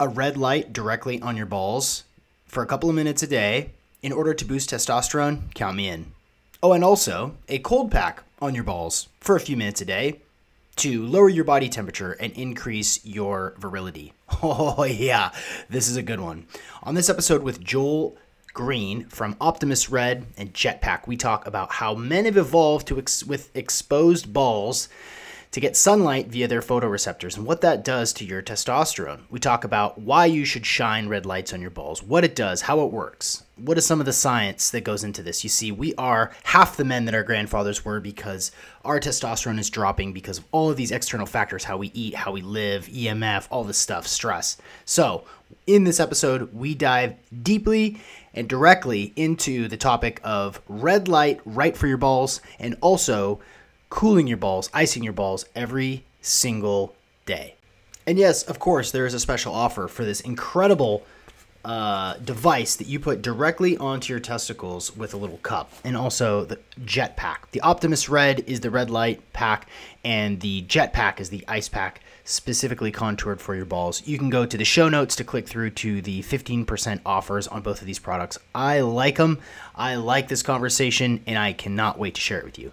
a red light directly on your balls for a couple of minutes a day in order to boost testosterone, count me in. Oh, and also a cold pack on your balls for a few minutes a day to lower your body temperature and increase your virility. Oh, yeah, this is a good one. On this episode with Joel Green from Optimus Red and Jetpack, we talk about how men have evolved to ex- with exposed balls to get sunlight via their photoreceptors and what that does to your testosterone. We talk about why you should shine red lights on your balls, what it does, how it works. What is some of the science that goes into this? You see, we are half the men that our grandfathers were because our testosterone is dropping because of all of these external factors how we eat, how we live, EMF, all this stuff, stress. So, in this episode, we dive deeply and directly into the topic of red light right for your balls and also cooling your balls, icing your balls every single day. And yes, of course, there is a special offer for this incredible uh, device that you put directly onto your testicles with a little cup, and also the Jet Pack. The Optimus Red is the red light pack, and the Jet Pack is the ice pack specifically contoured for your balls. You can go to the show notes to click through to the 15% offers on both of these products. I like them. I like this conversation, and I cannot wait to share it with you.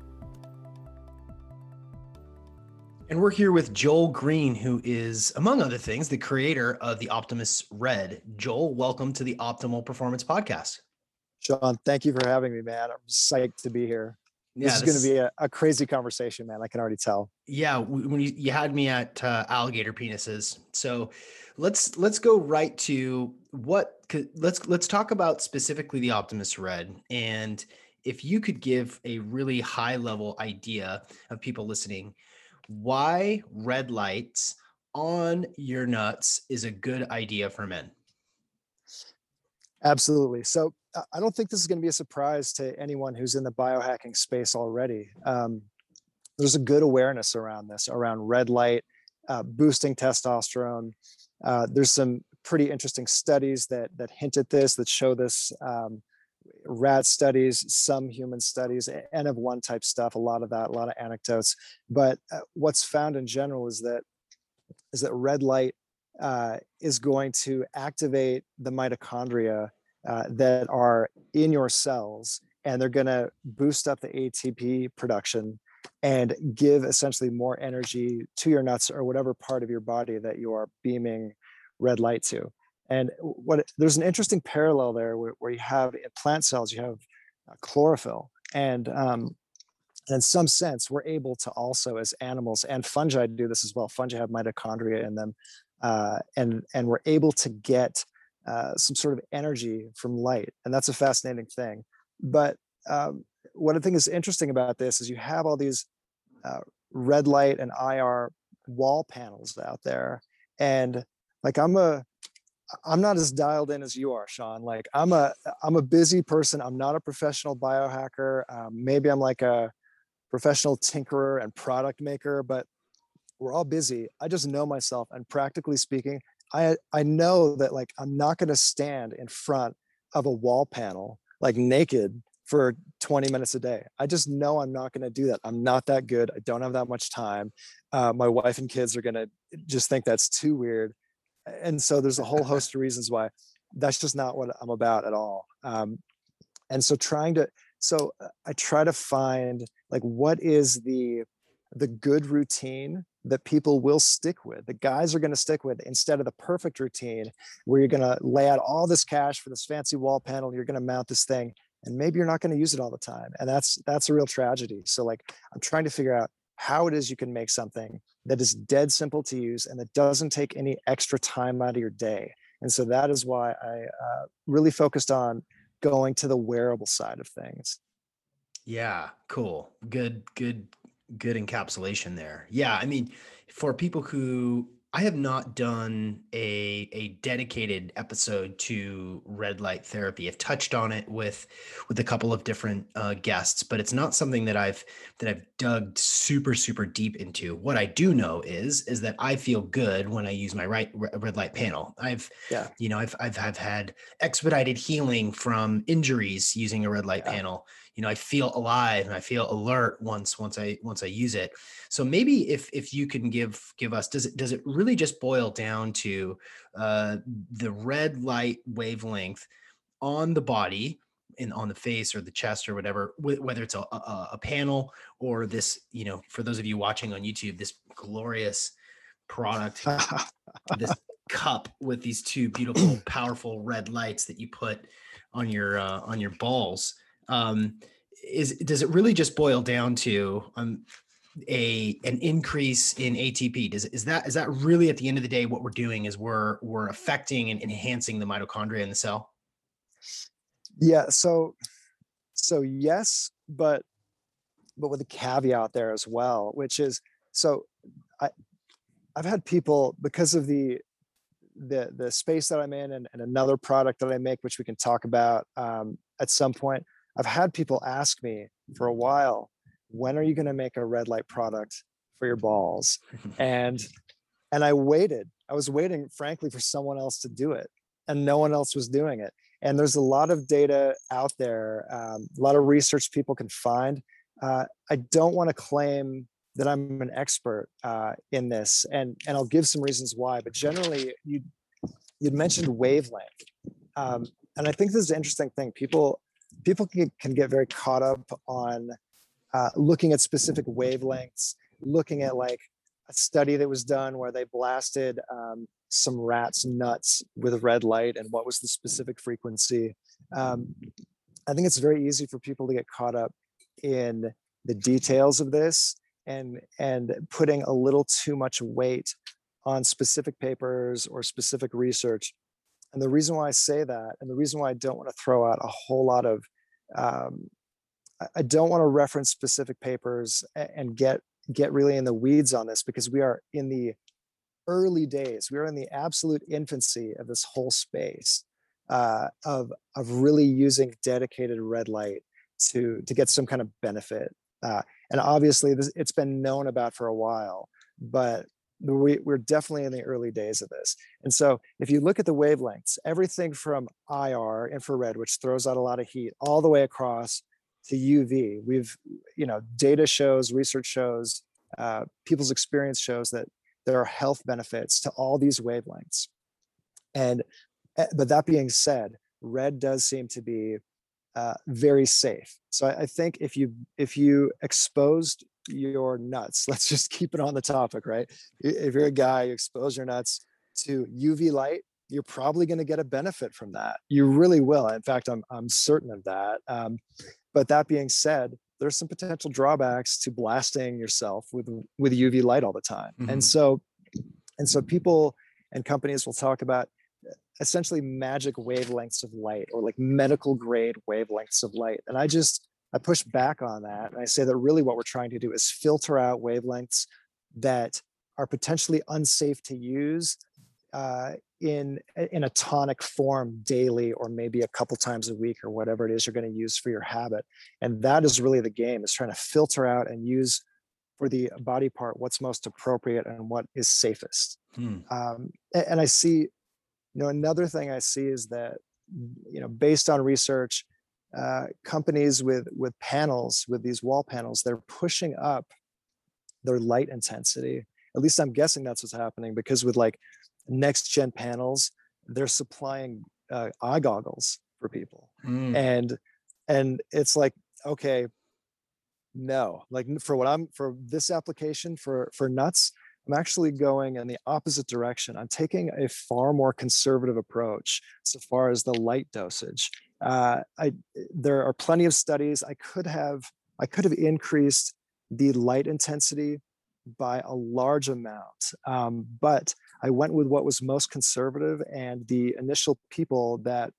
And we're here with Joel Green, who is, among other things, the creator of the Optimus Red. Joel, welcome to the Optimal Performance Podcast. Sean, thank you for having me, man. I'm psyched to be here. Yeah, this is going to be a, a, crazy conversation, man. I can already tell. Yeah, when you, you had me at uh, alligator penises, so let's let's go right to what. Let's let's talk about specifically the Optimus Red, and if you could give a really high level idea of people listening why red lights on your nuts is a good idea for men. Absolutely. So I don't think this is going to be a surprise to anyone who's in the biohacking space already. Um, there's a good awareness around this, around red light, uh, boosting testosterone. Uh, there's some pretty interesting studies that that hint at this, that show this. Um, rat studies, some human studies, N of one type stuff, a lot of that, a lot of anecdotes. But uh, what's found in general is that is that red light uh, is going to activate the mitochondria uh, that are in your cells, and they're going to boost up the ATP production and give essentially more energy to your nuts or whatever part of your body that you are beaming red light to. And what there's an interesting parallel there where, where you have plant cells, you have uh, chlorophyll. And um, in some sense, we're able to also, as animals and fungi do this as well. Fungi have mitochondria in them, uh, and and we're able to get uh, some sort of energy from light, and that's a fascinating thing. But um, what I think is interesting about this is you have all these uh, red light and IR wall panels out there, and like I'm a I'm not as dialed in as you are, Sean. Like I'm a I'm a busy person. I'm not a professional biohacker. Um, maybe I'm like a professional tinkerer and product maker, but we're all busy. I just know myself, and practically speaking, I I know that like I'm not going to stand in front of a wall panel like naked for 20 minutes a day. I just know I'm not going to do that. I'm not that good. I don't have that much time. Uh, my wife and kids are going to just think that's too weird and so there's a whole host of reasons why that's just not what i'm about at all um, and so trying to so uh, i try to find like what is the the good routine that people will stick with the guys are going to stick with instead of the perfect routine where you're going to lay out all this cash for this fancy wall panel you're going to mount this thing and maybe you're not going to use it all the time and that's that's a real tragedy so like i'm trying to figure out how it is you can make something that is dead simple to use and that doesn't take any extra time out of your day. And so that is why I uh, really focused on going to the wearable side of things. Yeah, cool. Good, good, good encapsulation there. Yeah, I mean, for people who I have not done a a dedicated episode to red light therapy. I've touched on it with with a couple of different uh, guests, but it's not something that I've that I've dug super super deep into. What I do know is is that I feel good when I use my right red light panel. I've yeah, you know, I've I've, I've had expedited healing from injuries using a red light yeah. panel you know i feel alive and i feel alert once once i once i use it. So maybe if if you can give give us does it does it really just boil down to uh the red light wavelength on the body in on the face or the chest or whatever whether it's a, a, a panel or this you know for those of you watching on youtube this glorious product this cup with these two beautiful powerful red lights that you put on your uh, on your balls um, is does it really just boil down to um, a an increase in ATP? Does is that is that really at the end of the day what we're doing is we're we're affecting and enhancing the mitochondria in the cell? Yeah. So so yes, but but with a caveat there as well, which is so I I've had people because of the the the space that I'm in and, and another product that I make, which we can talk about um, at some point. I've had people ask me for a while, when are you going to make a red light product for your balls? and and I waited. I was waiting, frankly, for someone else to do it, and no one else was doing it. And there's a lot of data out there, um, a lot of research people can find. Uh, I don't want to claim that I'm an expert uh, in this, and and I'll give some reasons why. But generally, you you'd mentioned wavelength, um, and I think this is an interesting thing. People people can, can get very caught up on uh, looking at specific wavelengths, looking at like a study that was done where they blasted um, some rats nuts with red light and what was the specific frequency. Um, I think it's very easy for people to get caught up in the details of this and and putting a little too much weight on specific papers or specific research and the reason why I say that, and the reason why I don't want to throw out a whole lot of, um, I don't want to reference specific papers and get get really in the weeds on this because we are in the early days. We are in the absolute infancy of this whole space uh, of of really using dedicated red light to to get some kind of benefit. Uh, and obviously, this, it's been known about for a while, but we, we're definitely in the early days of this. And so if you look at the wavelengths, everything from IR, infrared, which throws out a lot of heat, all the way across to UV, we've, you know, data shows, research shows, uh, people's experience shows that there are health benefits to all these wavelengths. And, eh, but that being said, red does seem to be uh, very safe. So I, I think if you if you exposed your nuts. Let's just keep it on the topic, right? If you're a guy, you expose your nuts to UV light, you're probably going to get a benefit from that. You really will. In fact, I'm I'm certain of that. Um, but that being said, there's some potential drawbacks to blasting yourself with with UV light all the time. Mm-hmm. And so, and so people and companies will talk about essentially magic wavelengths of light or like medical grade wavelengths of light. And I just I push back on that. And I say that really what we're trying to do is filter out wavelengths that are potentially unsafe to use uh, in, in a tonic form daily or maybe a couple times a week or whatever it is you're going to use for your habit. And that is really the game is trying to filter out and use for the body part what's most appropriate and what is safest. Hmm. Um, and, and I see, you know, another thing I see is that, you know, based on research, uh, companies with with panels with these wall panels they're pushing up their light intensity. At least i'm guessing that's what's happening because with like next gen panels they're supplying uh, eye goggles for people. Mm. and and it's like okay no. Like for what i'm for this application for for nuts i'm actually going in the opposite direction. I'm taking a far more conservative approach so far as the light dosage uh, I, there are plenty of studies. I could have I could have increased the light intensity by a large amount, um, but I went with what was most conservative. And the initial people that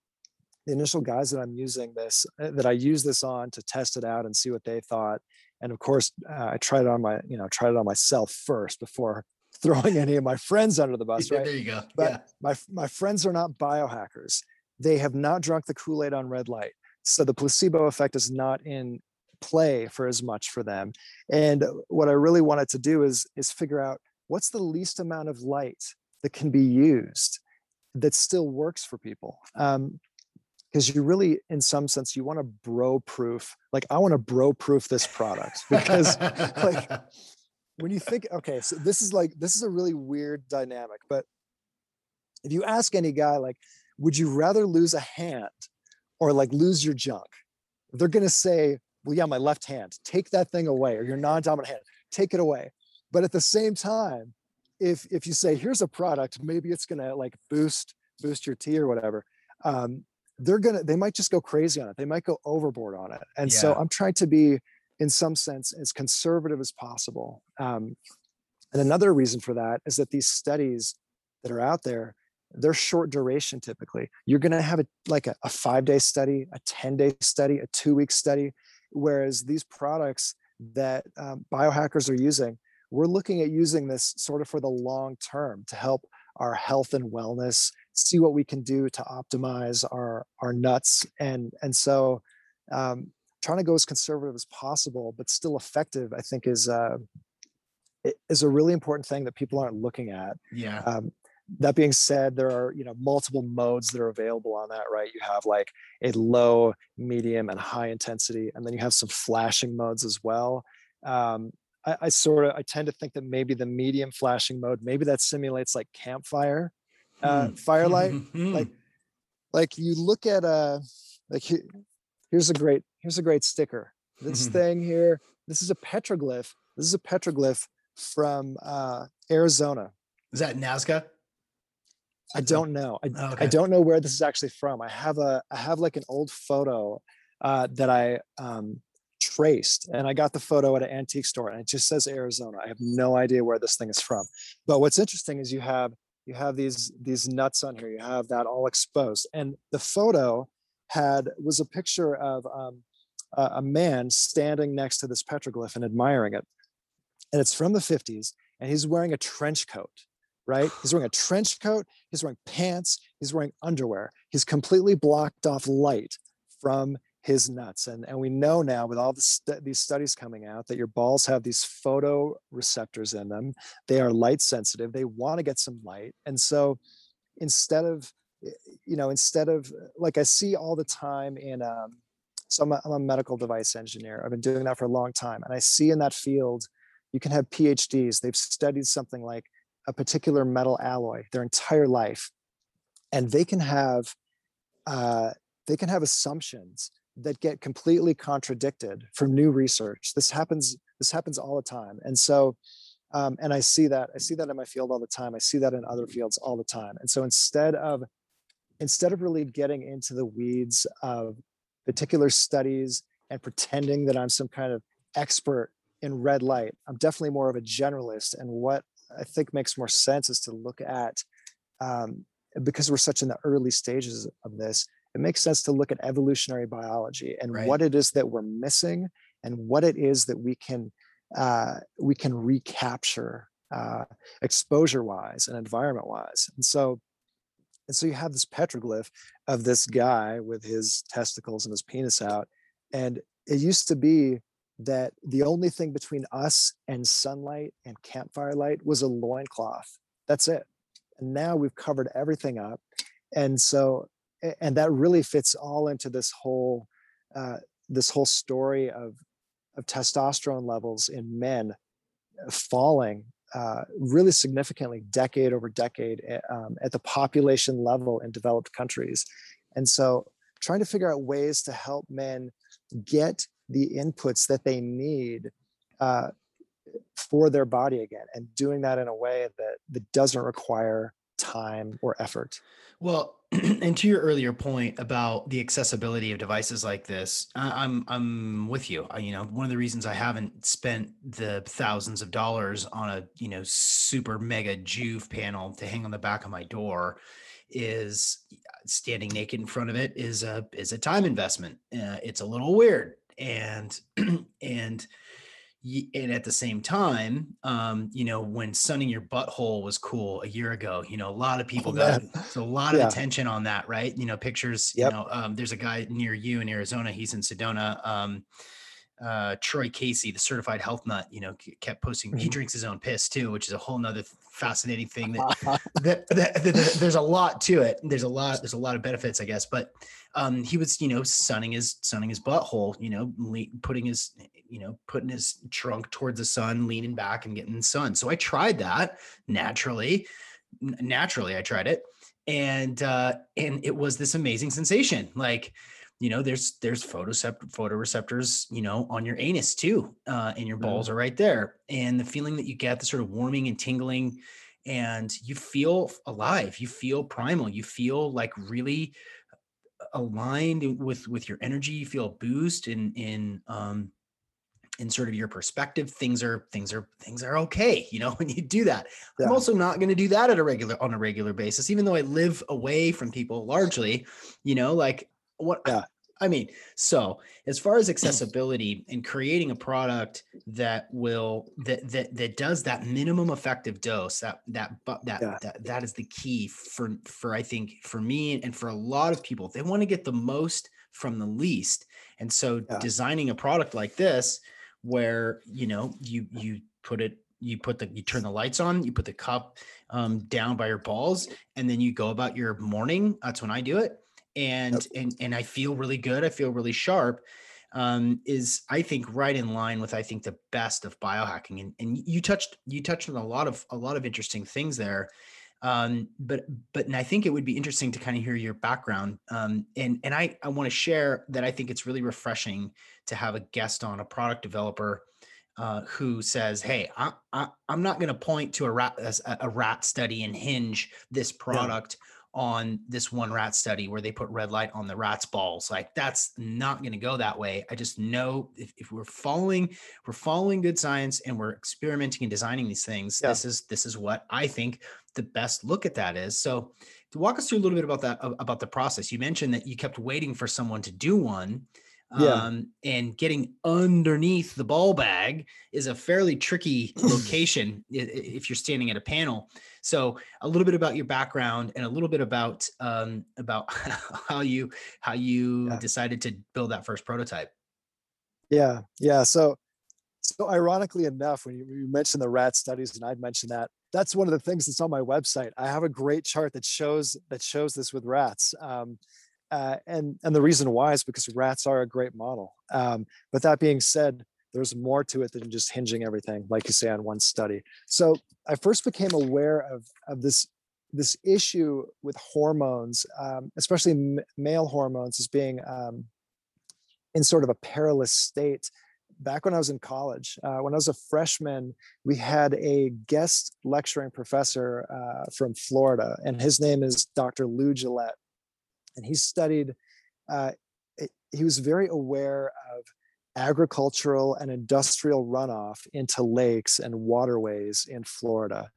the initial guys that I'm using this uh, that I use this on to test it out and see what they thought. And of course, uh, I tried it on my you know tried it on myself first before throwing any of my friends under the bus, right? there you go. But yeah. my my friends are not biohackers. They have not drunk the Kool-Aid on red light. So the placebo effect is not in play for as much for them. And what I really wanted to do is is figure out what's the least amount of light that can be used that still works for people. Um, because you really, in some sense, you want to bro proof. Like I want to bro proof this product because like when you think, okay, so this is like this is a really weird dynamic. But if you ask any guy, like, would you rather lose a hand or like lose your junk? They're gonna say, well, yeah, my left hand. Take that thing away, or your non-dominant hand. Take it away. But at the same time, if if you say, here's a product, maybe it's gonna like boost boost your tea or whatever. Um, they're gonna they might just go crazy on it they might go overboard on it and so i'm trying to be in some sense as conservative as possible um, and another reason for that is that these studies that are out there they're short duration typically you're going to have a like a, a five day study a 10 day study a two week study whereas these products that um, biohackers are using we're looking at using this sort of for the long term to help our health and wellness see what we can do to optimize our our nuts and and so um, trying to go as conservative as possible but still effective i think is uh, is a really important thing that people aren't looking at yeah. um, that being said there are you know multiple modes that are available on that right you have like a low medium and high intensity and then you have some flashing modes as well um, I, I sort of i tend to think that maybe the medium flashing mode maybe that simulates like campfire uh, Hmm. firelight Hmm. like like you look at a like here's a great here's a great sticker this thing here this is a petroglyph this is a petroglyph from uh arizona is that Nazca? I don't know. I, Oh, I don't know where this is actually from. I have a i have like an old photo uh that i um traced and i got the photo at an antique store and it just says arizona. I have no idea where this thing is from. But what's interesting is you have you have these these nuts on here. You have that all exposed and the photo had was a picture of um, a, a man standing next to this petroglyph and admiring it. And it's from the 50s and he's wearing a trench coat right? He's wearing a trench coat he's wearing pants he's wearing underwear. He's completely blocked off light from his nuts and and we know now with all the stu- these studies coming out that your balls have these photoreceptors in them. They are light sensitive they want to get some light and so instead of you know instead of like i see all the time in um so I'm a, I'm a medical device engineer i've been doing that for a long time and i see in that field you can have phds they've studied something like a particular metal alloy their entire life and they can have uh, they can have assumptions that get completely contradicted from new research. This happens this happens all the time and so um, and i see that i see that in my field all the time i see that in other fields all the time and so instead of instead of really getting into the weeds of particular studies and pretending that i'm some kind of expert in red light i'm definitely more of a generalist and what i think makes more sense is to look at um, because we're such in the early stages of this it makes sense to look at evolutionary biology and Right. what it is that we're missing and what it is that we can uh, we can recapture uh, exposure wise and environment wise and so and so you have this petroglyph of this guy with his testicles and his penis out and it used to be that the only thing between us and sunlight and campfire light was a loincloth. That's it. And now we've covered everything up. And so and that really fits all into this whole uh, this whole story of of testosterone levels in men uh, falling uh, really significantly decade over decade eh, um, at the population level in developed countries. And so trying to figure out ways to help men get the inputs that they need uh, for their body again and doing that in a way that that doesn't require time or effort Well, and to your earlier point about the accessibility of devices like this, I'm I'm with you. I, you know, one of the reasons I haven't spent the thousands of dollars on a you know super mega Joovv panel to hang on the back of my door is standing naked in front of it is a is a time investment. Uh, it's a little weird, and and and at the same time, um, you know, when sunning your butthole was cool a year ago, you know, a lot of people Oh, got man. a lot of Yeah. attention on that, right? You know, pictures, you know, um, there's a guy near you in Arizona, he's in Sedona. Um, uh, Troy Casey, the certified health nut, you know, kept posting, he Mhm. drinks his own piss too, which is a whole nother fascinating thing that that, that, that- that- there's a lot to it. There's a lot, there's a lot of benefits, I guess. But um, he was, you know, sunning his sunning his butthole, you know, le- putting his, you know, putting his trunk towards the sun, leaning back and getting the sun. So I tried that naturally. N- Naturally, I tried it, and uh, and it was this amazing sensation. Like, you know, there's there's photocept- photoreceptors, you know, on your anus too, uh, and your balls are right there. And the feeling that you get, the sort of warming and tingling and you feel alive you feel primal you feel like really aligned with with your energy you feel a boost in in um in sort of your perspective things are things are things are okay you know when you do that i'm also not going to do that at a regular on a regular basis even though i live away from people largely you know like what Yeah. I mean so as far as accessibility and creating a product that will that that that does that minimum effective dose that that but that Yeah. that that is the key for for i think for me and for a lot of people they want to get the most from the least and so Yeah. designing a product like this where you know you you put it you put the you turn the lights on you put the cup um, down by your balls and then you go about your morning that's when i do it and and and i feel really good i feel really sharp um, is i think right in line with i think the best of biohacking and, and you touched you touched on a lot of a lot of interesting things there um, but but and i think it would be interesting to kind of hear your background um, and and i i want to share that i think it's really refreshing to have a guest on a product developer uh, who says, "Hey, I, I, I'm not going to point to a rat a, a rat study and hinge this product on this one rat study where they put red light on the rat's balls. Like that's not going to go that way. I just know if, if we're following, we're following good science and we're experimenting and designing these things. Yeah. This is this is what I think the best look at that is. So, to walk us through a little bit about that about the process. You mentioned that you kept waiting for someone to do one. Yeah. Um, and getting underneath the ball bag is a fairly tricky location if you're standing at a panel. So a little bit about your background and a little bit about um, about how you how you Yeah. decided to build that first prototype. Yeah, yeah. So, so ironically enough, when you, you mentioned the rat studies, and I'd mentioned that, that's one of the things that's on my website. I have a great chart that shows that shows this with rats, um, uh, and and the reason why is because rats are a great model. Um, but that being said, there's more to it than just hinging everything, like you say, on one study. So I first became aware of of this this issue with hormones, um, especially m- male hormones, as being um, in sort of a perilous state back when I was in college. Uh, when I was a freshman, we had a guest lecturing professor uh, from Florida, and his name is Dr. Lou Guillette. And he studied, uh, he was very aware of agricultural and industrial runoff into lakes and waterways in Florida.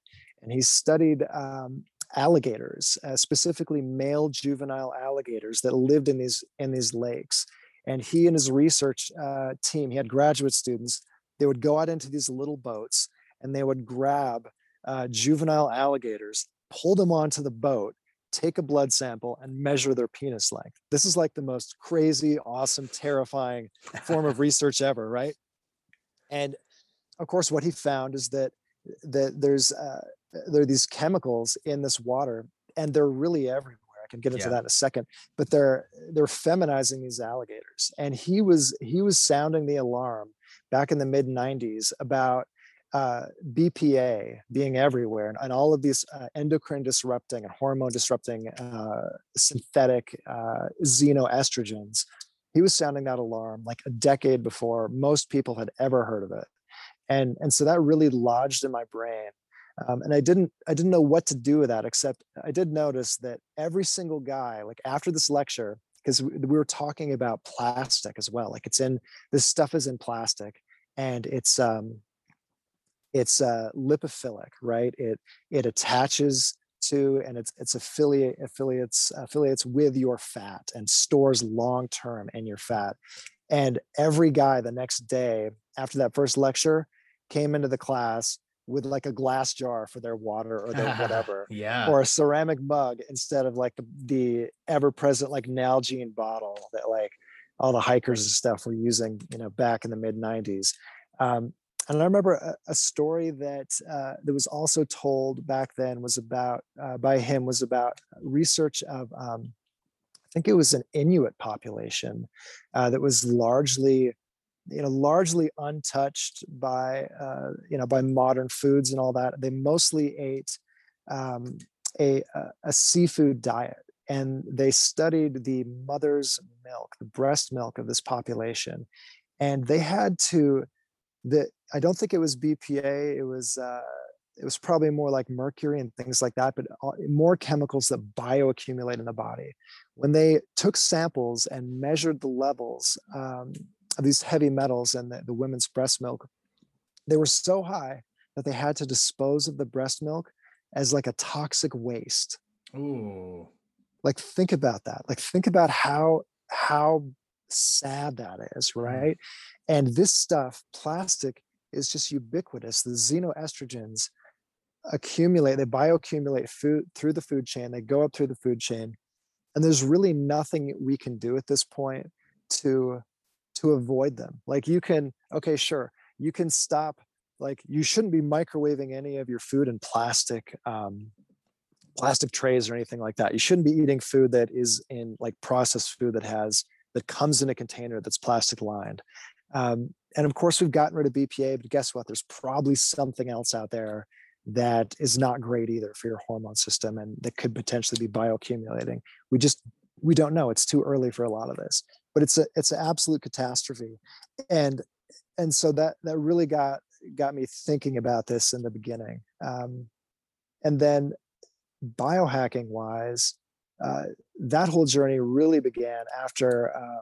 And he studied um, alligators, uh, specifically male juvenile alligators that lived in these in these lakes and he and his research uh, team he had graduate students they would go out into these little boats and they would grab uh, juvenile alligators pull them onto the boat take a blood sample and measure their penis length. This is like the most crazy awesome terrifying form of research ever right? And of course what he found is that that there's uh, there are these chemicals in this water and they're really everywhere. I can get into Yeah. that in a second but they're they're feminizing these alligators. And he was he was sounding the alarm back in the mid 90s about uh, bpa being everywhere and, and all of these uh, endocrine disrupting and hormone disrupting uh, synthetic uh, xenoestrogens he was sounding that alarm like a decade before most people had ever heard of it. And and so that really lodged in my brain um, and i didn't i didn't know what to do with that except i did notice that every single guy like after this lecture because we, we were talking about plastic as well like it's in this stuff is in plastic and it's um it's uh lipophilic right it it attaches to and it's it's affiliate affiliates affiliates with your fat and stores long term in your fat And every guy the next day after that first lecture came into the class with like a glass jar for their water or their whatever. yeah. Or a ceramic mug instead of like the, the ever present like Nalgene bottle that like all the hikers and stuff were using, you know, back in the mid 90s. Um, and I remember a, a story that uh, that was also told back then was about uh, by him was about research of um, I think it was an Inuit population uh, that was largely you know largely untouched by uh, you know by modern foods and all that. They mostly ate um, a, a seafood diet and they studied the mother's milk, the breast milk of this population, and they had to that I don't think it was BPA. It was uh, it was probably more like mercury and things like that, but more chemicals that bioaccumulate in the body. When they took samples and measured the levels um, of these heavy metals in the, the women's breast milk, they were so high that they had to dispose of the breast milk as like a toxic waste. Ooh. Like think about that. Like think about how how sad that is, mm. right? And this stuff, plastic, is just ubiquitous. The xenoestrogens accumulate, they bioaccumulate food through the food chain, they go up through the food chain. And there's really nothing we can do at this point to to avoid them. Like you can, okay, sure, you can stop, like you shouldn't be microwaving any of your food in plastic um, plastic trays or anything like that. You shouldn't be eating food that is in like processed food that has that comes in a container that's plastic lined. Um, and of course, we've gotten rid of BPA, but guess what? There's probably something else out there that is not great either for your hormone system and that could potentially be bioaccumulating. We just we don't know. It's too early for a lot of this, but it's a it's an absolute catastrophe, and and so that that really got got me thinking about this in the beginning. Um, and then biohacking wise, uh, that whole journey really began after um,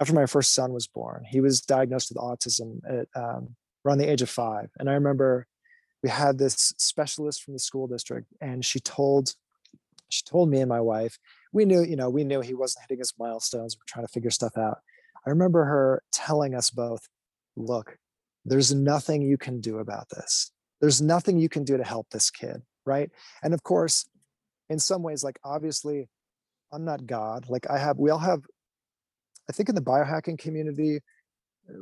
after my first son was born. He was diagnosed with autism at um, around the age of five, and I remember we had this specialist from the school district, and she told she told me and my wife we knew you know we knew he wasn't hitting his milestones. We're trying to figure stuff out. I remember her telling us both, "Look, there's nothing you can do about this. There's nothing you can do to help this kid." Right. And of course, in some ways, like obviously, I'm not God. Like I have, we all have I think in the biohacking community,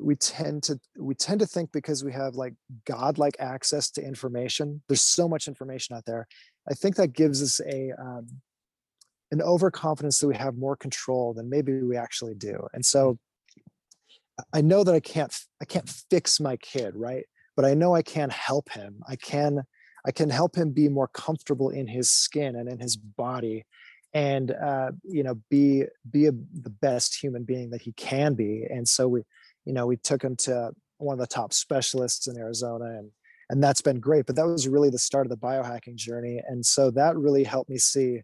we tend to we tend to think because we have like godlike access to information. There's so much information out there. I think that gives us a um, an overconfidence that we have more control than maybe we actually do. And so I know that I can't I can't fix my kid, right? But I know I can help him. I can I can help him be more comfortable in his skin and in his body and uh, you know be be a, the best human being that he can be and so we you know we took him to one of the top specialists in arizona and and that's been great but that was really the start of the biohacking journey and so that really helped me see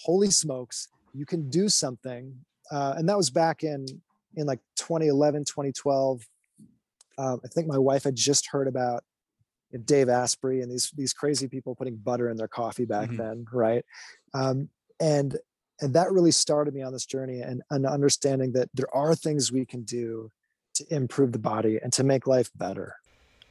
holy smokes you can do something uh, and that was back in in like 2011 2012 um, i think my wife had just heard about Dave Asprey and these these crazy people putting butter in their coffee back mm-hmm. then, right? Um, and and that really started me on this journey and, and understanding that there are things we can do to improve the body and to make life better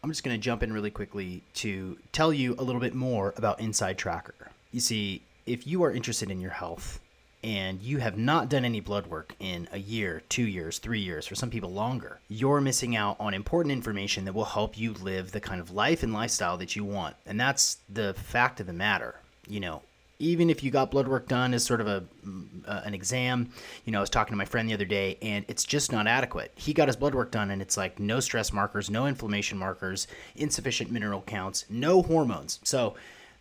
i'm just going to jump in really quickly to tell you a little bit more about inside tracker you see if you are interested in your health and you have not done any blood work in a year, two years, three years, for some people longer, you're missing out on important information that will help you live the kind of life and lifestyle that you want. And that's the fact of the matter. You know, even if you got blood work done as sort of a uh, an exam, you know, I was talking to my friend the other day, and it's just not adequate. He got his blood work done, and it's like no stress markers, no inflammation markers, insufficient mineral counts, no hormones. So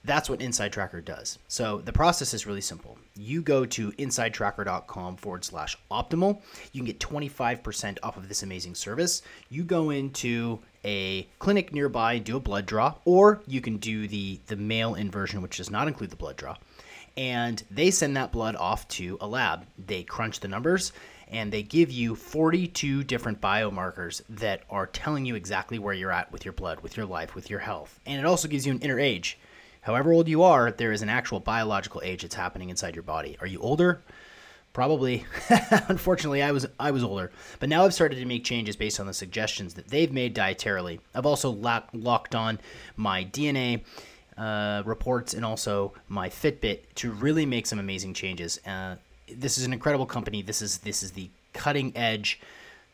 that's what Inside Tracker does. So the process is really simple. You go to insidetracker.com forward slash optimal. You can get 25% off of this amazing service. You go into a clinic nearby, do a blood draw, or you can do the the mail in version, which does not include the blood draw. And they send that blood off to a lab. They crunch the numbers and they give you 42 different biomarkers that are telling you exactly where you're at with your blood, with your life, with your health. And it also gives you an inner age. However old you are, there is an actual biological age that's happening inside your body. Are you older? probably. Unfortunately i was i was older. But now i've started to make changes based on the suggestions that they've made dietarily. I've also lock, locked on my dna uh, reports and also my fitbit to really make some amazing changes. Uh, this is an incredible company. This is this is the cutting edge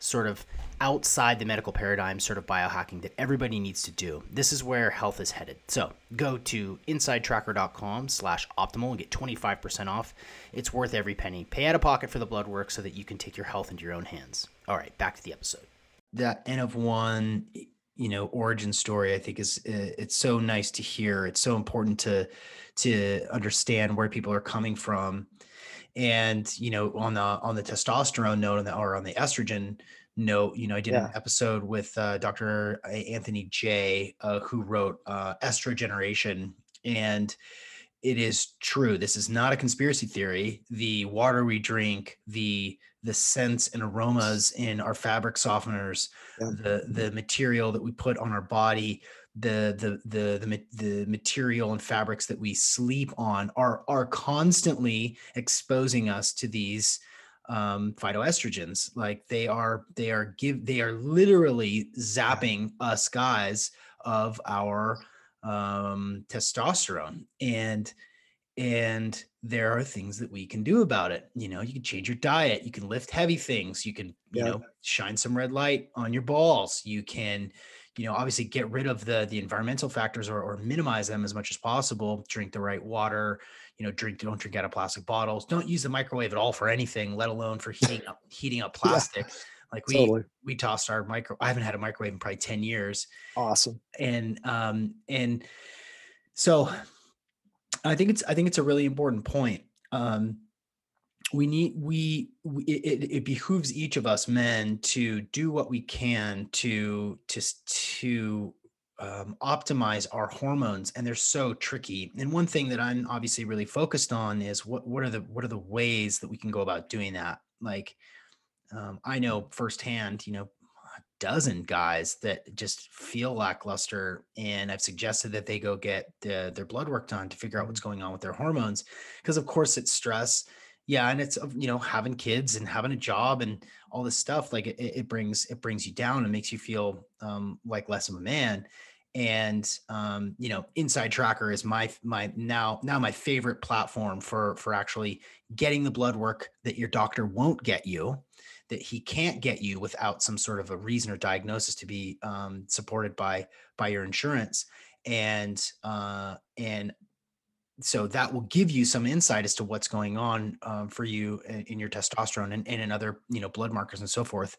sort of outside the medical paradigm sort of biohacking that everybody needs to do. This is where health is headed. So go to insidetracker.com slash optimal and get 25% off. It's worth every penny. Pay out of pocket for the blood work so that you can take your health into your own hands. All right, back to the episode. That N of one, you know, origin story, I think is uh, it's so nice to hear. It's so important to to understand where people are coming from and you know on the on the testosterone note on the, or on the estrogen note you know i did yeah. an episode with uh, dr anthony jay uh, who wrote uh, estrogeneration and it is true this is not a conspiracy theory the water we drink the the scents and aromas in our fabric softeners yeah. the the material that we put on our body the the the the, the material and fabrics that we sleep on are are constantly exposing us to these um, phytoestrogens. Like they are they are give they are literally zapping us guys of our um, testosterone and and there are things that we can do about it you know you can change your diet you can lift heavy things you can you yeah. know shine some red light on your balls you can you know obviously get rid of the the environmental factors or, or minimize them as much as possible drink the right water you know drink don't drink out of plastic bottles don't use the microwave at all for anything let alone for heating up heating up plastic yeah, like we totally. we tossed our micro i haven't had a microwave in probably 10 years awesome and um and so i think it's i think it's a really important point. Um we need we, we it, it behooves each of us men to do what we can to to to um, optimize our hormones and they're so tricky. And one thing that i'm obviously really focused on is what what are the what are the ways that we can go about doing that? Like um, i know firsthand you know dozen guys that just feel lackluster and i've suggested that they go get the, their blood work done to figure out what's mm-hmm. going on with their hormones because of course it's stress. Yeah and it's you know having kids and having a job and all this stuff like it, it brings it brings you down and makes you feel um, like less of a man. And um, you know inside tracker is my my now now my favorite platform for for actually getting the blood work that your doctor won't get you that he can't get you without some sort of a reason or diagnosis to be um, supported by by your insurance and uh, and so that will give you some insight as to what's going on um, for you in, in, your testosterone and, and in other you know blood markers and so forth.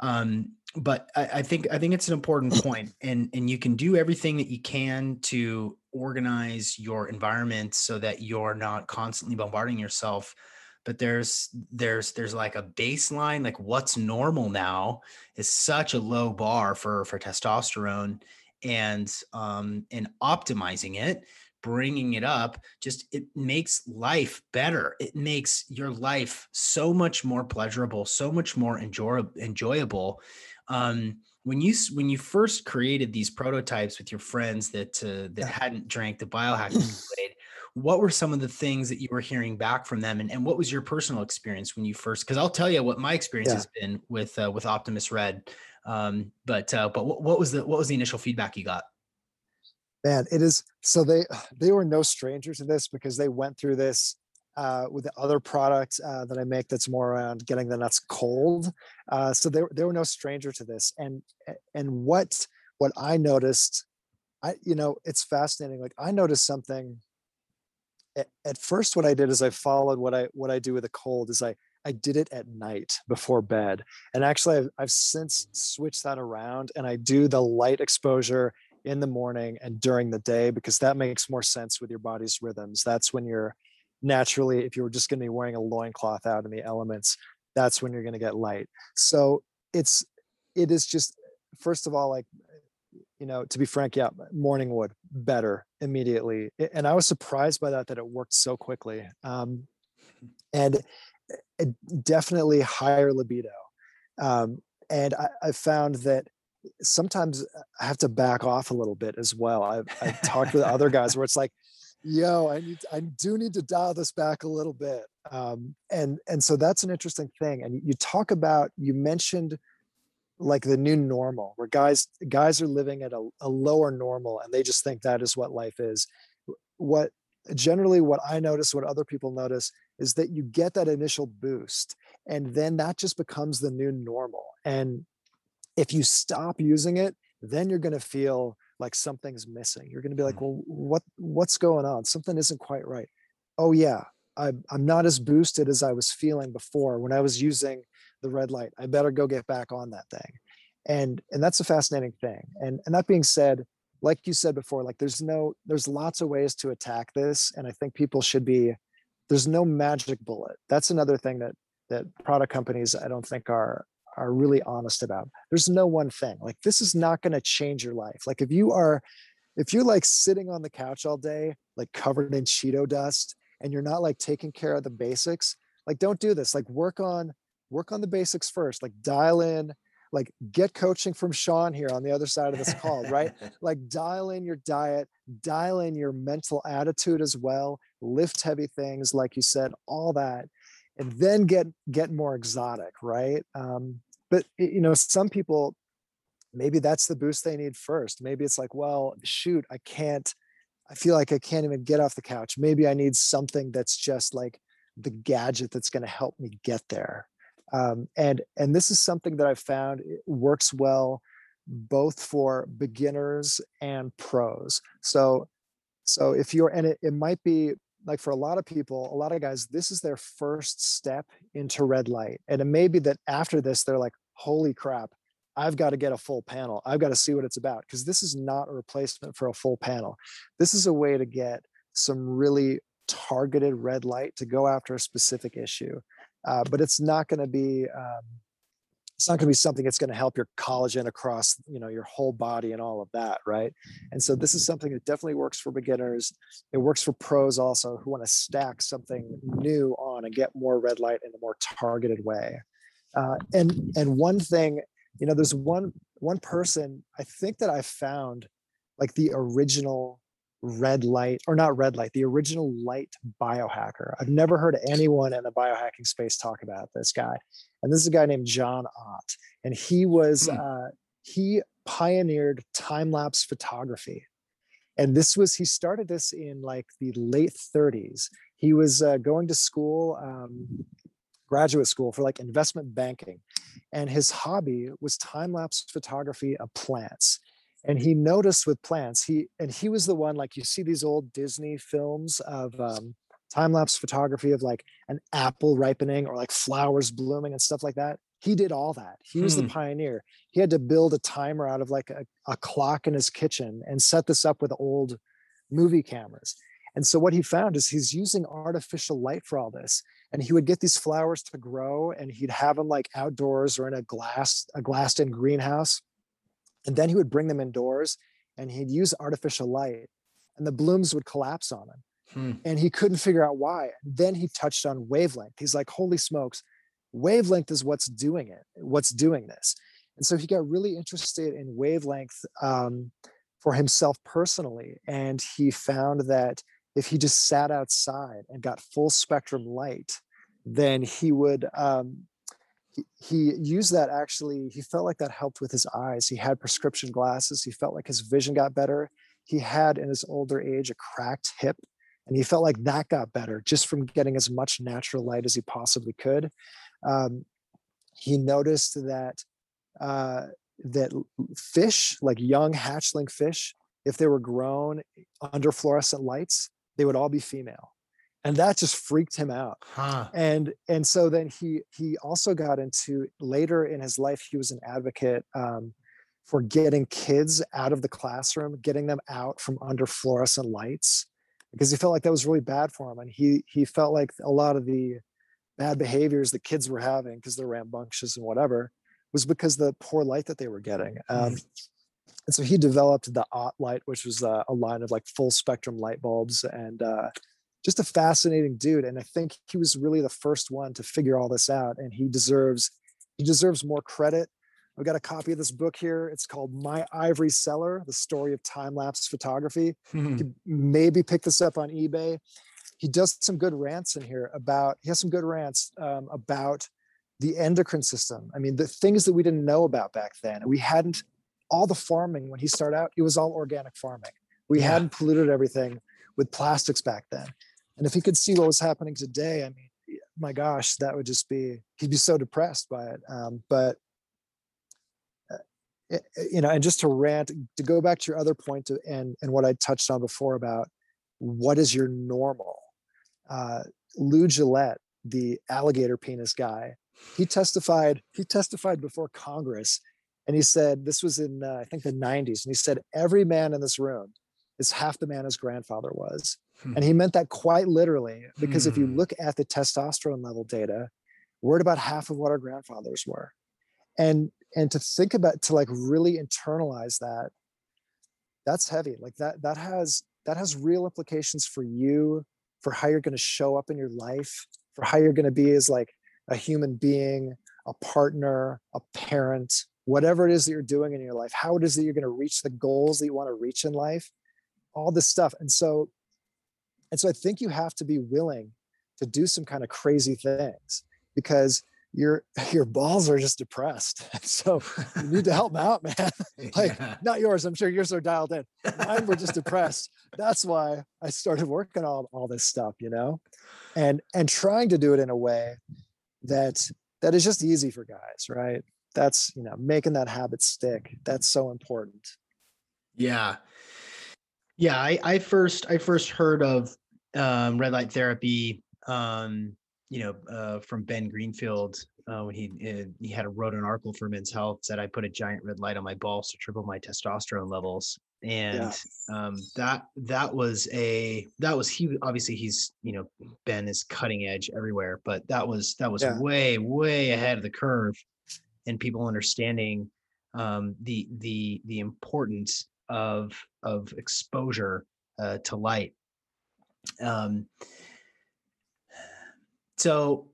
Um, but I, I, think i think it's an important point and and you can do everything that you can to organize your environment so that you're not constantly bombarding yourself but there's there's there's like a baseline like what's normal now is such a low bar for for testosterone and um and optimizing it bringing it up just it makes life better. It makes your life so much more pleasurable so much more enjoy- enjoyable. Um, when you when you first created these prototypes with your friends that uh, that hadn't drank the biohacking blade what were some of the things that you were hearing back from them and, and what was your personal experience when you first because i'll tell you what my experience yeah. has been with uh, with optimus red um, but uh, but what, what was the what was the initial feedback you got man it is so they they were no stranger to this because they went through this uh, with the other product uh, that I make that's more around getting the nuts cold. Uh, so they, they were no stranger to this. And and what what I noticed, I you know it's fascinating. Like I noticed something. At, first, what I did is I followed what I what I do with a cold is I I did it at night before bed. And actually, I've, I've since switched that around and I do the light exposure in the morning and during the day because that makes more sense with your body's rhythms. That's when you're naturally, if you were just going to be wearing a loincloth out in the elements, that's when you're going to get light. So it's, it is just, first of all, like, you know, to be frank, yeah, morning wood better immediately. And I was surprised by that, that it worked so quickly. Um, and definitely higher libido. Um, and I, I found that sometimes I have to back off a little bit as well. I've, I've talked with other guys where it's like, yo, I need, I do need to dial this back a little bit. Um, and and so that's an interesting thing. And you talk about, you mentioned like the new normal, where guys guys are living at a, a lower normal, and they just think that is what life is. What generally what I notice, what other people notice, is that you get that initial boost, and then that just becomes the new normal. And if you stop using it, then you're going to feel like something's missing. You're going to be like, mm. well, what what's going on? Something isn't quite right. Oh yeah, I, I'm not as boosted as I was feeling before when I was using the red light. I better go get back on that thing. And and that's a fascinating thing. And and that being said, like you said before, like there's no there's lots of ways to attack this, and I think people should be there's no magic bullet. That's another thing that that product companies I don't think are are really honest about. There's no one thing. Like this is not going to change your life. Like if you are if you're like sitting on the couch all day, like covered in Cheeto dust, and you're not like taking care of the basics, like don't do this. Like work on work on the basics first. Like dial in, like get coaching from Sean here on the other side of this call, right? like dial in your diet, dial in your mental attitude as well, lift heavy things, like you said, all that and then get get more exotic right um, but you know some people maybe that's the boost they need first maybe it's like well shoot i can't i feel like i can't even get off the couch maybe i need something that's just like the gadget that's going to help me get there um, and and this is something that i've found works well both for beginners and pros so so if you're and it, it might be like for a lot of people, a lot of guys, this is their first step into red light. And it may be that after this, they're like, holy crap, I've got to get a full panel. I've got to see what it's about because this is not a replacement for a full panel. This is a way to get some really targeted red light to go after a specific issue. Uh, but it's not going to be um, it's not going to be something that's going to help your collagen across you know your whole body and all of that right? And so this is something that definitely works for beginners. It works for pros also who want to stack something new on and get more red light in a more targeted way. Uh, and and one thing you know there's one one person i think that i found like the original red light or not red light the original light biohacker i've never heard anyone in the biohacking space talk about this guy and this is a guy named john ott and he was hmm. uh, he pioneered time-lapse photography and this was he started this in like the late 30s he was uh, going to school um, graduate school for like investment banking and his hobby was time-lapse photography of plants and he noticed with plants he and he was the one like you see these old disney films of um, time-lapse photography of like an apple ripening or like flowers blooming and stuff like that? He did all that. He was hmm. the pioneer. He had to build a timer out of like a, a clock in his kitchen and set this up with old movie cameras. And so what he found is he's using artificial light for all this and he would get these flowers to grow and he'd have them like outdoors or in a glass a glassed in greenhouse and then he would bring them indoors and he'd use artificial light and the blooms would collapse on him. Hmm. And he couldn't figure out why. Then he touched on wavelength. He's like, holy smokes, wavelength is what's doing it, what's doing this. And so he got really interested in wavelength um, for himself personally. And he found that if he just sat outside and got full spectrum light, then he would um, he, used that actually he felt like that helped with his eyes. He had prescription glasses. He felt like his vision got better. He had in his older age a cracked hip and he felt like that got better just from getting as much natural light as he possibly could. Um, he noticed that uh, that fish like young hatchling fish if they were grown under fluorescent lights they would all be female and that just freaked him out huh. and and so then he he also got into later in his life he was an advocate um, for getting kids out of the classroom getting them out from under fluorescent lights because he felt like that was really bad for him and he he felt like a lot of the bad behaviors that kids were having because they're rambunctious and whatever was because the poor light that they were getting um, mm. and so he developed the Ott light which was uh, a line of like full spectrum light bulbs and uh, just a fascinating dude and i think he was really the first one to figure all this out and he deserves he deserves more credit I've got a copy of this book here. It's called My Ivory Cellar: The Story of Time Lapse Photography. You could maybe pick this up on eBay. He does some good rants in here about. He has some good rants um, about the endocrine system. I mean, the things that we didn't know about back then. We hadn't all the farming when he started out. It was all organic farming. We Yeah. hadn't polluted everything with plastics back then. And if he could see what was happening today, I mean, my gosh, that would just be he'd be so depressed by it. Um, but uh, it- it- you know, and just to rant, to go back to your other point to, and and what I touched on before about what is your normal. Uh, Lou Guillette, the alligator penis guy, he testified. He testified before Congress, and he said this was in uh, I think the '90s, and he said every man in this room is half the man his grandfather was. Hmm. And he meant that quite literally, because if you Hmm. look at the testosterone level data, we're at about half of what our grandfathers were. And and to think about to like really internalize that, that's heavy. Like that that has that has real implications for you, for how you're going to show up in your life, for how you're going to be as like a human being, a partner, a parent, whatever it is that you're doing in your life, how it is that you're going to reach the goals that you want to reach in life, all this stuff. And so and so I think you have to be willing to do some kind of crazy things because your your balls are just depressed. So you need to help them out, man. like Yeah. not yours. I'm sure yours are dialed in. Mine were just depressed. That's why I started working on all this stuff, you know, and and trying to do it in a way that that is just easy for guys, right? That's you know making that habit stick. That's so important. Yeah. Yeah, I, I first I first heard of um, red light therapy, um, you know, uh, from Ben Greenfield uh, when he uh, he had a wrote an article for Men's Health said I put a giant red light on my balls to triple my testosterone levels, and um, that that was a that was he obviously he's you know Ben is cutting edge everywhere, but that was that was Yeah. way way ahead of the curve, and people understanding um, the the the importance of of exposure uh, to light. Um, so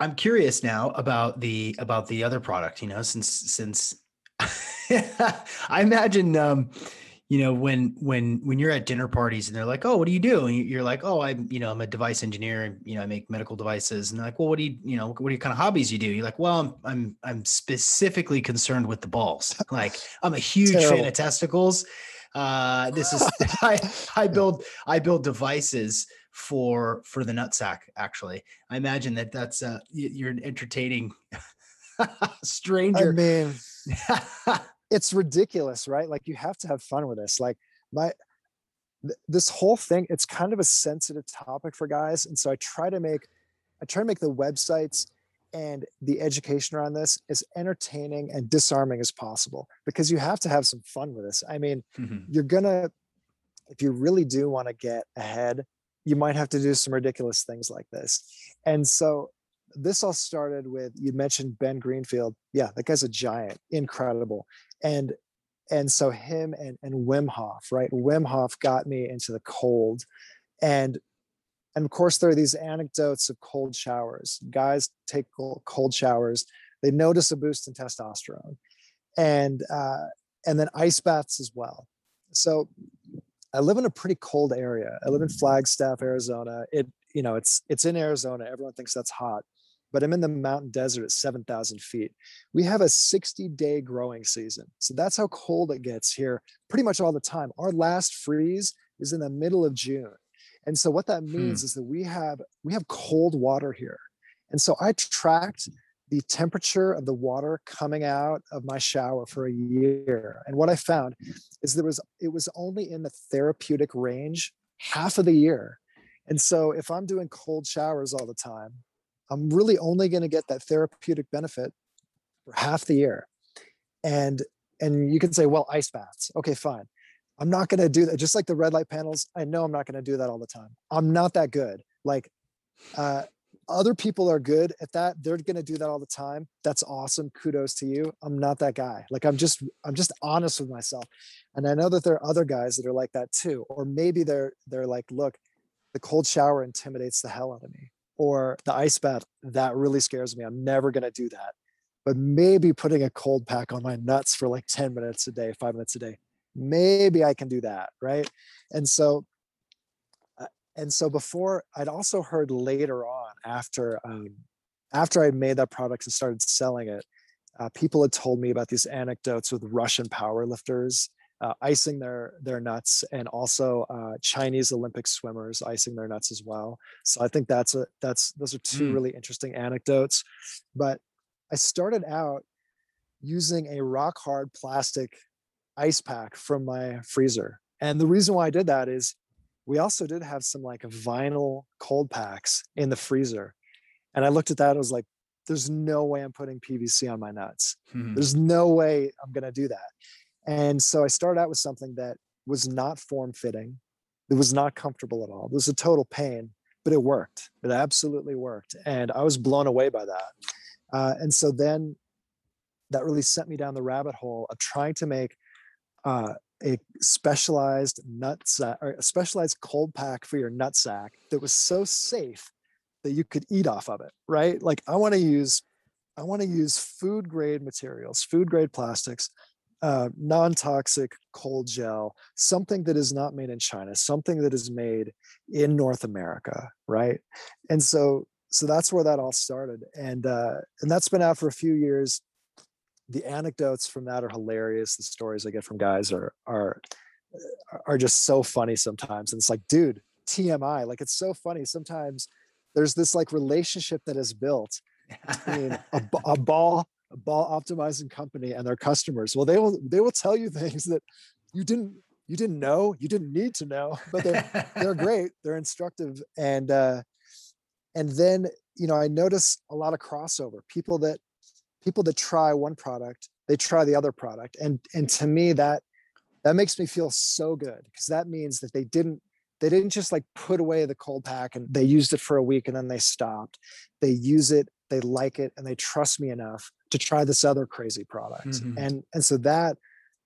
I'm curious now about the about the other product. You know, since since I imagine um, you know when when when you're at dinner parties and they're like, "Oh, what do you do?" and you- you're like, "Oh, I'm you know I'm a device engineer. and You know, I make medical devices." And they're like, "Well, what do you you know what are your kind of hobbies you do?" You're like, "Well, I'm I'm I'm specifically concerned with the balls. Like, I'm a huge fan of testicles. Uh, this is I I build I build devices for for the nutsack. Actually, I imagine that that's uh you're an entertaining stranger. I mean, it's ridiculous, right? Like you have to have fun with this. Like my th- this whole thing, it's kind of a sensitive topic for guys, and so I try to make I try to make the websites and the education around this as entertaining and disarming as possible because you have to have some fun with this. I mean, Mhm. you're gonna if you really do want to get ahead you might have to do some ridiculous things like this. And so this all started with you mentioned ben greenfield. Yeah that guy's a giant incredible. And and so him and and wim hof right? Wim hof got me into the cold. And and of course there are these anecdotes of cold showers guys take cold showers they notice a boost in testosterone and uh and then ice baths as well so I live in a pretty cold area. I live in Flagstaff, Arizona. It, you know, it's it's in Arizona. Everyone thinks that's hot, but I'm in the mountain desert at 7,000 feet. We have a 60 day growing season, so that's how cold it gets here, pretty much all the time. Our last freeze is in the middle of June, and so what that hmm. means is that we have we have cold water here, and so I tracked the temperature of the water coming out of my shower for a year, and what I found is there was it was only in the therapeutic range half of the year. And so if I'm doing cold showers all the time, I'm really only going to get that therapeutic benefit for half the year. And and you can say, well, ice baths. Okay, fine. I'm not going to do that. Just like the red light panels, I know I'm not going to do that all the time. I'm not that good. Like uh other people are good at that. They're going to do that all the time. That's awesome. Kudos to you. I'm not that guy. Like I'm just I'm just honest with myself. And I know that there are other guys that are like that too. Or maybe they're they're like, look, the cold shower intimidates the hell out of me. Or the ice bath, that really scares me. I'm never gonna do that. but maybe putting a cold pack on my nuts for like 10 minutes a day, five minutes a day, maybe I can do that. Right. And so, uh, and so before I'd also heard later on after, um, after I made that product and started selling it, uh, people had told me about these anecdotes with Russian powerlifters uh, icing their their nuts, and also uh, Chinese Olympic swimmers icing their nuts as well. So I think that's a that's those are two mm. really interesting anecdotes. But I started out using a rock hard plastic ice pack from my freezer, and the reason why I did that is we also did have some like vinyl cold packs in the freezer, and I looked at that. I was like, there's no way I'm putting PVC on my nuts. Hmm. There's no way I'm going to do that. And so I started out with something that was not form fitting. It was not comfortable at all. It was a total pain, but it worked. It absolutely worked. And I was blown away by that. Uh, and so then that really sent me down the rabbit hole of trying to make uh, a specialized nut sack or a specialized cold pack for your nut sack that was so safe that you could eat off of it, right? Like I want to use, I want to use food grade materials, food grade plastics uh, non-toxic cold gel, something that is not made in China, something that is made in North America, right? And so, so that's where that all started, and uh, and that's been out for a few years. The anecdotes from that are hilarious. The stories I get from guys are are are just so funny sometimes, and it's like, dude, TMI. Like it's so funny sometimes. There's this like relationship that is built between a, a ball ball optimizing company and their customers well they will they will tell you things that you didn't you didn't know you didn't need to know but they're they're great they're instructive and uh and then you know i notice a lot of crossover people that people that try one product they try the other product. And and to me that that makes me feel so good because that means that they didn't they didn't just like put away the cold pack and they used it for a week and then they stopped. They use it they like it and they trust me enough to try this other crazy product. Mm-hmm. and and so that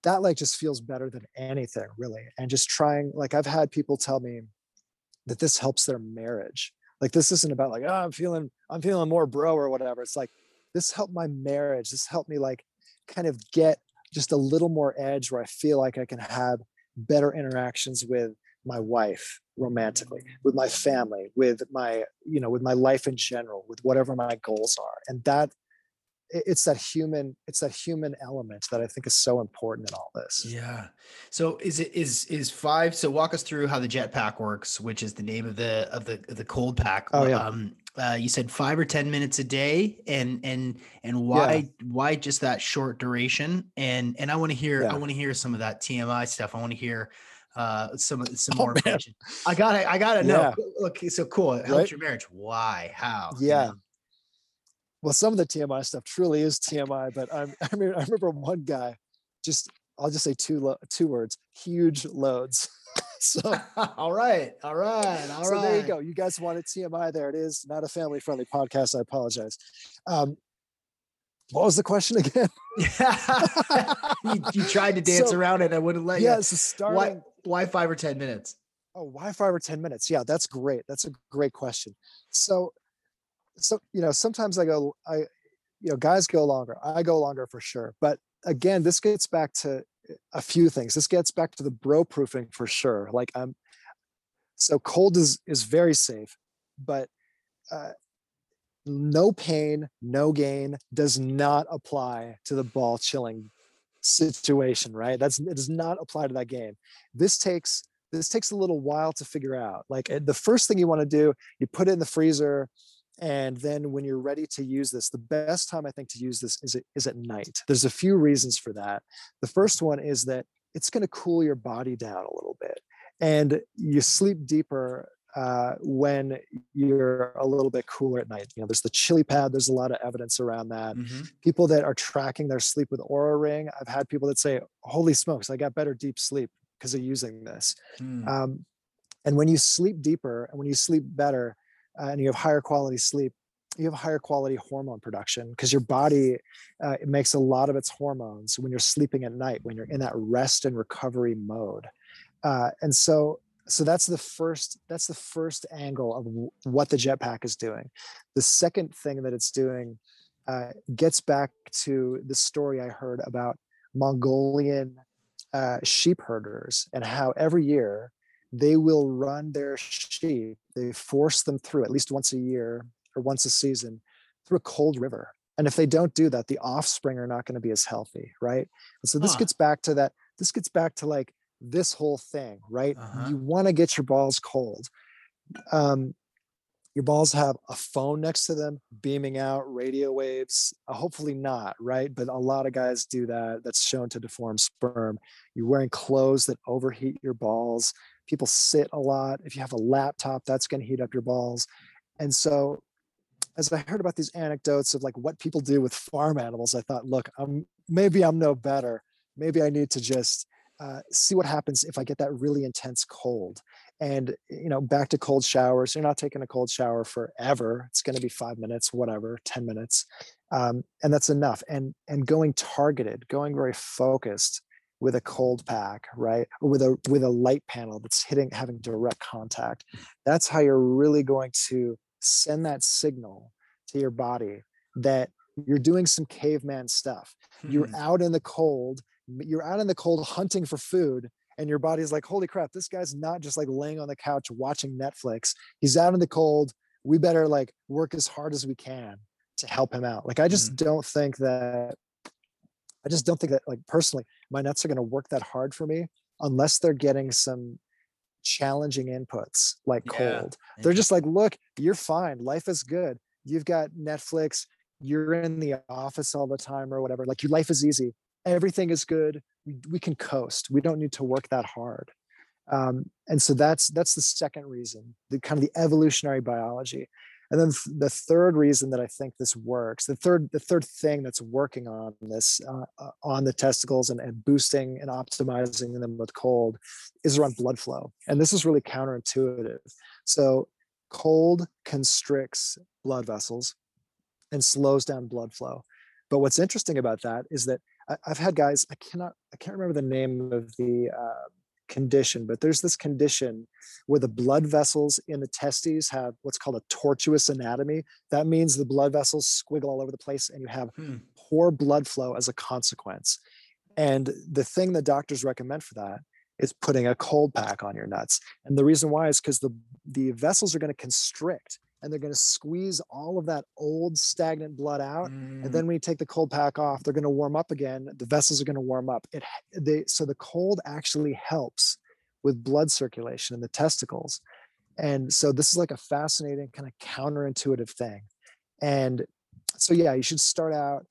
that like just feels better than anything really. And just trying like i've had people tell me that this helps their marriage. Like this isn't about like oh i'm feeling i'm feeling more bro or whatever. It's like this helped my marriage this helped me like kind of get just a little more edge where i feel like i can have better interactions with my wife romantically with my family with my you know with my life in general with whatever my goals are and that it's that human it's that human element that i think is so important in all this. Yeah. So is it is is five so walk us through how the jetpack works which is the name of the of the the cold pack oh yeah. um uh, you said five or ten minutes a day and and and why yeah. why just that short duration? And and i want to hear yeah. i want to hear some of that tmi stuff. I want to hear uh some some oh, more information. I gotta i gotta know. Yeah. look so cool. It helps right? your marriage? Why? How? Yeah. well, some of the TMI stuff truly is TMI, but I'm, I mean, I remember one guy just, I'll just say two, lo- two words, huge loads. so, all right, all right, all so right. there you go. You guys wanted TMI. There it is. Not a family friendly podcast. I apologize. Um, what was the question again? Yeah, you, you, tried to dance so, around it. I wouldn't let yeah, you. So starting, why, why five or 10 minutes? Oh, why five or 10 minutes? Yeah, that's great. That's a great question. So so you know sometimes i go i you know guys go longer i go longer for sure but again this gets back to a few things. This gets back to the bro proofing for sure like i'm so cold is is very safe but uh, no pain no gain does not apply to the ball chilling situation right? That's it does not apply to that game. This takes this takes a little while to figure out. Like the first thing you want to do you put it in the freezer and then when you're ready to use this, the best time I think to use this is, is at night. There's a few reasons for that. The first one is that it's going to cool your body down a little bit. And you sleep deeper uh, when you're a little bit cooler at night. You know, there's the chili pad. There's a lot of evidence around that. Mm-hmm. People that are tracking their sleep with Oura Ring, I've had people that say, "Holy smokes, I got better deep sleep because of using this." Mm. Um, and when you sleep deeper and when you sleep better, and you have higher quality sleep, you have higher quality hormone production because your body uh, makes a lot of its hormones when you're sleeping at night, when you're in that rest and recovery mode. Uh, and so, so that's the first that's the first angle of what the jetpack is doing. The second thing that it's doing uh, gets back to the story I heard about Mongolian uh, sheep herders and how every year they will run their sheep, they force them through at least once a year or once a season through a cold river. And if they don't do that, the offspring are not going to be as healthy, right? And so this Huh. gets back to that. This gets back to like this whole thing, right? Uh-huh. You want to get your balls cold. Um, your balls have a phone next to them beaming out radio waves uh, hopefully not right but a lot of guys do that that's shown to deform sperm you're wearing clothes that overheat your balls people sit a lot if you have a laptop that's going to heat up your balls. And so as i heard about these anecdotes of like what people do with farm animals i thought look i'm maybe i'm no better. Maybe i need to just uh, see what happens if i get that really intense cold. And you know back to cold showers you're not taking a cold shower forever. It's going to be five minutes whatever 10 minutes. Um, and that's enough. And and going targeted going very focused with a cold pack right or with a with a light panel that's hitting having direct contact that's how you're really going to send that signal to your body that you're doing some caveman stuff. You're Hmm. out in the cold you're out in the cold hunting for food and your body's like holy crap this guy's not just like laying on the couch watching netflix. He's out in the cold. We better like work as hard as we can to help him out. Like i just don't think that i just don't think that like personally my nuts are going to work that hard for me unless they're getting some challenging inputs like Yeah, cold. They're just like look you're fine. Life is good. You've got netflix. You're in the office all the time or whatever. Like your life is easy. Everything is good. We, we can coast. We don't need to work that hard. Um, and so that's that's the second reason the kind of the evolutionary biology and then th- the third reason that i think this works the third the third thing that's working on this uh, uh, on the testicles and, and boosting and optimizing them with cold is around blood flow. And this is really counterintuitive. So cold constricts blood vessels and slows down blood flow. But what's interesting about that is that I, i've had guys i cannot i can't remember the name of the uh, condition but there's this condition where the blood vessels in the testes have what's called a tortuous anatomy. That means the blood vessels squiggle all over the place and you have Hmm. poor blood flow as a consequence. And the thing that doctors recommend for that is putting a cold pack on your nuts. And the reason why is because the the vessels are going to constrict and they're going to squeeze all of that old stagnant blood out Mm, and then when you take the cold pack off they're going to warm up again the vessels are going to warm up. It they so the cold actually helps with blood circulation in the testicles and so this is like a fascinating kind of counterintuitive thing and so yeah you should start out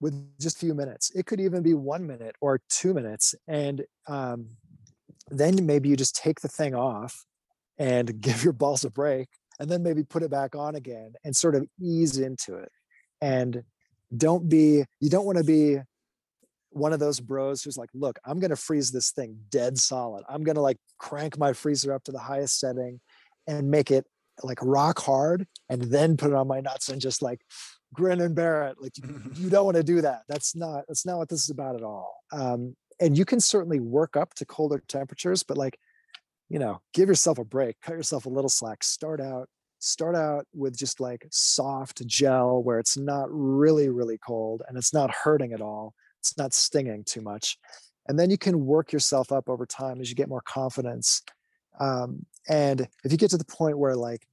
with just a few minutes. It could even be one minute or two minutes and um, then maybe you just take the thing off and give your balls a break and then maybe put it back on again and sort of ease into it. And don't be you don't want to be one of those bros who's like look i'm going to freeze this thing dead solid. I'm going to like crank my freezer up to the highest setting and make it like rock hard and then put it on my nuts and just like grin and bear it. Like you, you don't want to do that. That's not that's not what this is about at all. Um, and you can certainly work up to colder temperatures but like you know give yourself a break cut yourself a little slack start out start out with just like soft gel where it's not really really cold and it's not hurting at all it's not stinging too much and then you can work yourself up over time as you get more confidence um, and if you get to the point where like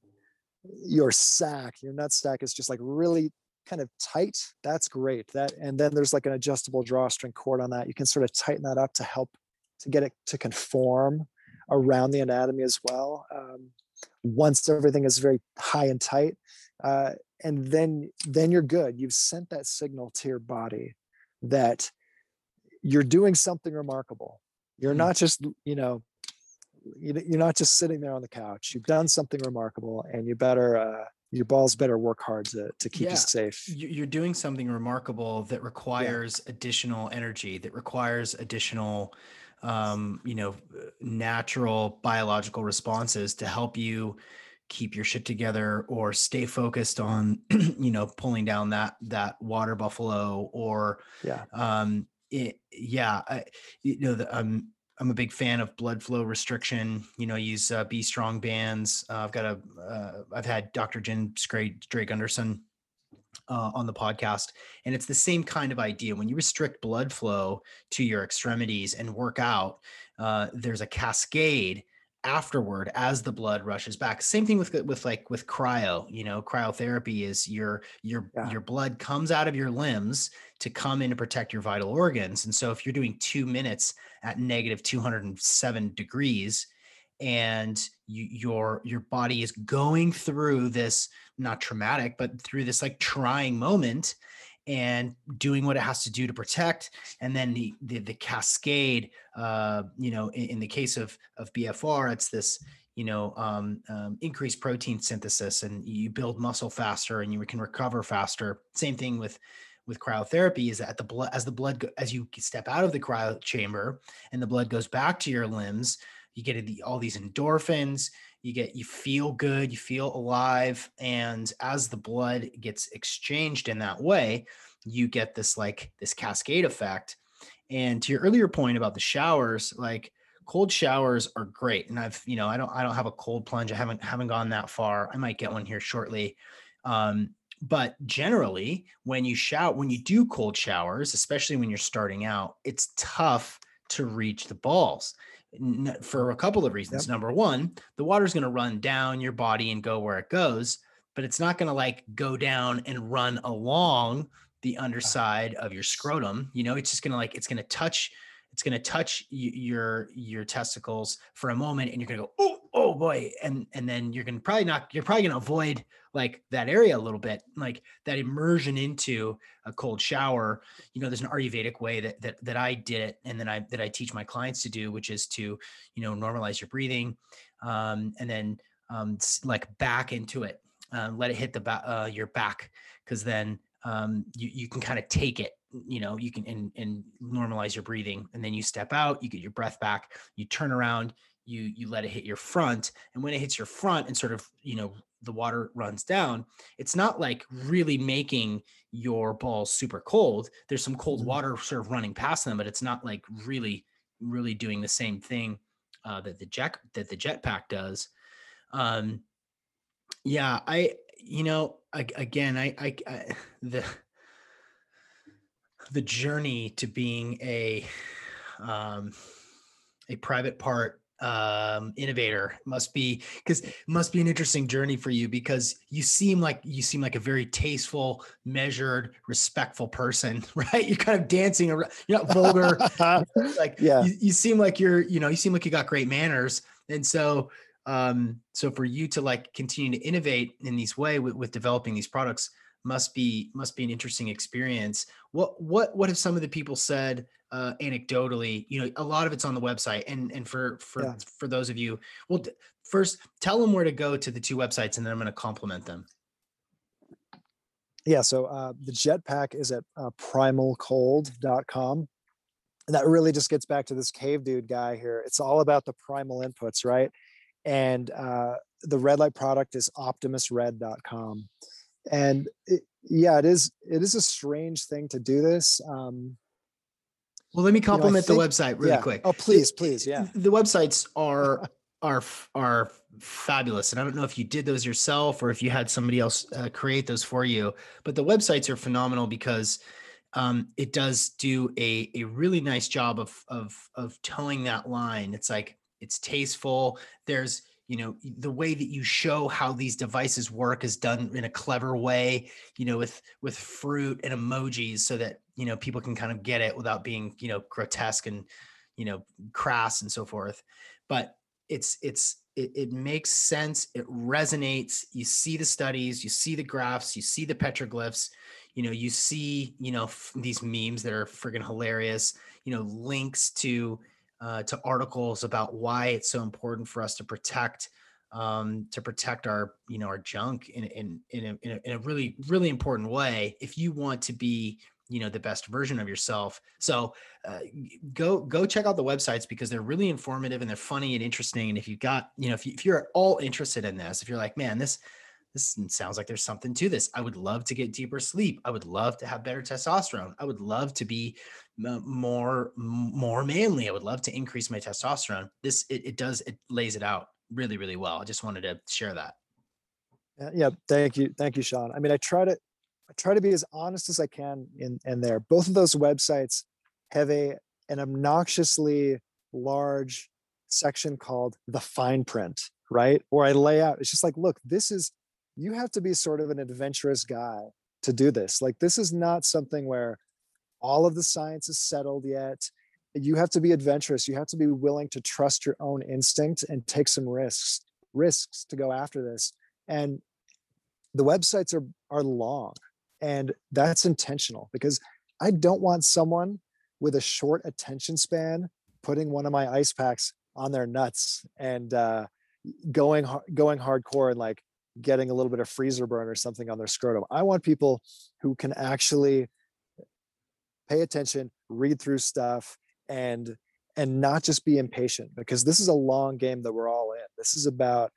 your sack your nut sack is just like really kind of tight that's great that and then there's like an adjustable drawstring cord on that you can sort of tighten that up to help to get it to conform around the anatomy as well um, once everything is very high and tight uh, and then then you're good. You've sent that signal to your body that you're doing something remarkable. You're Hmm. not just you know you- you're not just sitting there on the couch. You've done something remarkable and you better uh, your balls better work hard to, to keep Yeah. you safe. You- You're doing something remarkable that requires additional energy, that requires additional, um, you know, uh, natural biological responses to help you keep your shit together or stay focused on, you know, pulling down that that water buffalo or, yeah um, it, yeah, I, you know, the, um, I'm a big fan of blood flow restriction. You know, use uh, B Strong bands. Uh, I've got a, uh, I've had Dr. Jen Drake Gunderson uh, on the podcast, and it's the same kind of idea. When you restrict blood flow to your extremities and work out, uh, there's a cascade afterward as the blood rushes back same thing with with like with cryo you know cryotherapy is your your yeah. your blood comes out of your limbs to come in and protect your vital organs and so if you're doing 2 minutes at negative 207 degrees and you, your your body is going through this not traumatic but through this like trying moment and doing what it has to do to protect and then the the, the cascade uh, you know in, in, the case of of bfr it's this you know um, um, increased protein synthesis and you build muscle faster and you can recover faster. Same thing with with cryotherapy is that the blood as the blood as you step out of the cryo chamber and the blood goes back to your limbs you get all these endorphins you get you feel good you feel alive and as the blood gets exchanged in that way you get this like this cascade effect. And to your earlier point about the showers like cold showers are great and i've you know i don't i don't have a cold plunge i haven't haven't gone that far i might get one here shortly um, but generally when you shout when you do cold showers especially when you're starting out it's tough to reach the balls for a couple of reasons. Yep. Number one, the water's going to run down your body and go where it goes, but it's not going to like go down and run along the underside of your scrotum. You know, it's just going to like, it's going to touch it's going to touch your your testicles for a moment and you're going to go oh oh boy and and then you're to probably not you're probably to avoid like that area a little bit like that immersion into a cold shower. You know there's an ayurvedic way that that, that i did it and then i that i teach my clients to do which is to you know normalize your breathing um, and then um, like back into it uh, let it hit the back uh, your back because then um, you, you can kind of take it you know you can and, and normalize your breathing and then you step out you get your breath back you turn around you you let it hit your front and when it hits your front and sort of you know the water runs down it's not like really making your balls super cold there's some cold mm-hmm. water sort of running past them but it's not like really really doing the same thing uh, that the jet that the jetpack does um yeah i you know again I, I i the the journey to being a um, a private part um innovator must be because must be an interesting journey for you because you seem like you seem like a very tasteful measured respectful person right? You're kind of dancing around you're not vulgar. Like yeah. you, you seem like you're you know you seem like you got great manners. And so um so for you to like continue to innovate in these way with, with developing these products must be must be an interesting experience. What what what have some of the people said uh, anecdotally? You know, a lot of it's on the website, and and for for yeah. for those of you, well, first tell them where to go to the two websites, and then I'm going to compliment them. Yeah, so uh, the jetpack is at uh, primalcold.com. And that really just gets back to this cave dude guy here. It's all about the primal inputs, right? And uh, the red light product is optimusred.com and it, yeah it is it is a strange thing to do this um well let me compliment you know, think, the website really yeah. quick. Oh please please yeah. the websites are are are fabulous and i don't know if you did those yourself or if you had somebody else uh, create those for you but the websites are phenomenal because um, it does do a, a really nice job of of of towing that line. It's like it's tasteful. There's you know the way that you show how these devices work is done in a clever way you know with with fruit and emojis so that you know people can kind of get it without being you know grotesque and you know crass and so forth. But it's it's it, it makes sense. It resonates. You see the studies you see the graphs you see the petroglyphs. You know you see you know f- these memes that are friggin' hilarious you know links to uh, to articles about why it's so important for us to protect um, to protect our you know our junk in in in a, in a, in a really really important way. If you want to be you know the best version of yourself so uh, go go check out the websites because they're really informative and they're funny and interesting and if you got you know if, you, if you're at all interested in this if you're like man this this sounds like there's something to this. I would love to get deeper sleep. I would love to have better testosterone. I would love to be more more manly. I would love to increase my testosterone. This it, it does it lays it out really really well. I just wanted to share that. Yeah, thank you, thank you, Sean. I mean, I try to I try to be as honest as I can in in there. Both of those websites have a an obnoxiously large section called the fine print, right? Where I lay out, it's just like, look, this is you have to be sort of an adventurous guy to do this. Like this is not something where all of the science is settled yet. You have to be adventurous. You have to be willing to trust your own instinct and take some risks, risks to go after this. And the websites are are long and that's intentional because I don't want someone with a short attention span putting one of my ice packs on their nuts and uh, going going hardcore and like getting a little bit of freezer burn or something on their scrotum. I want people who can actually pay attention, read through stuff, and and not just be impatient because this is a long game that we're all in. This is about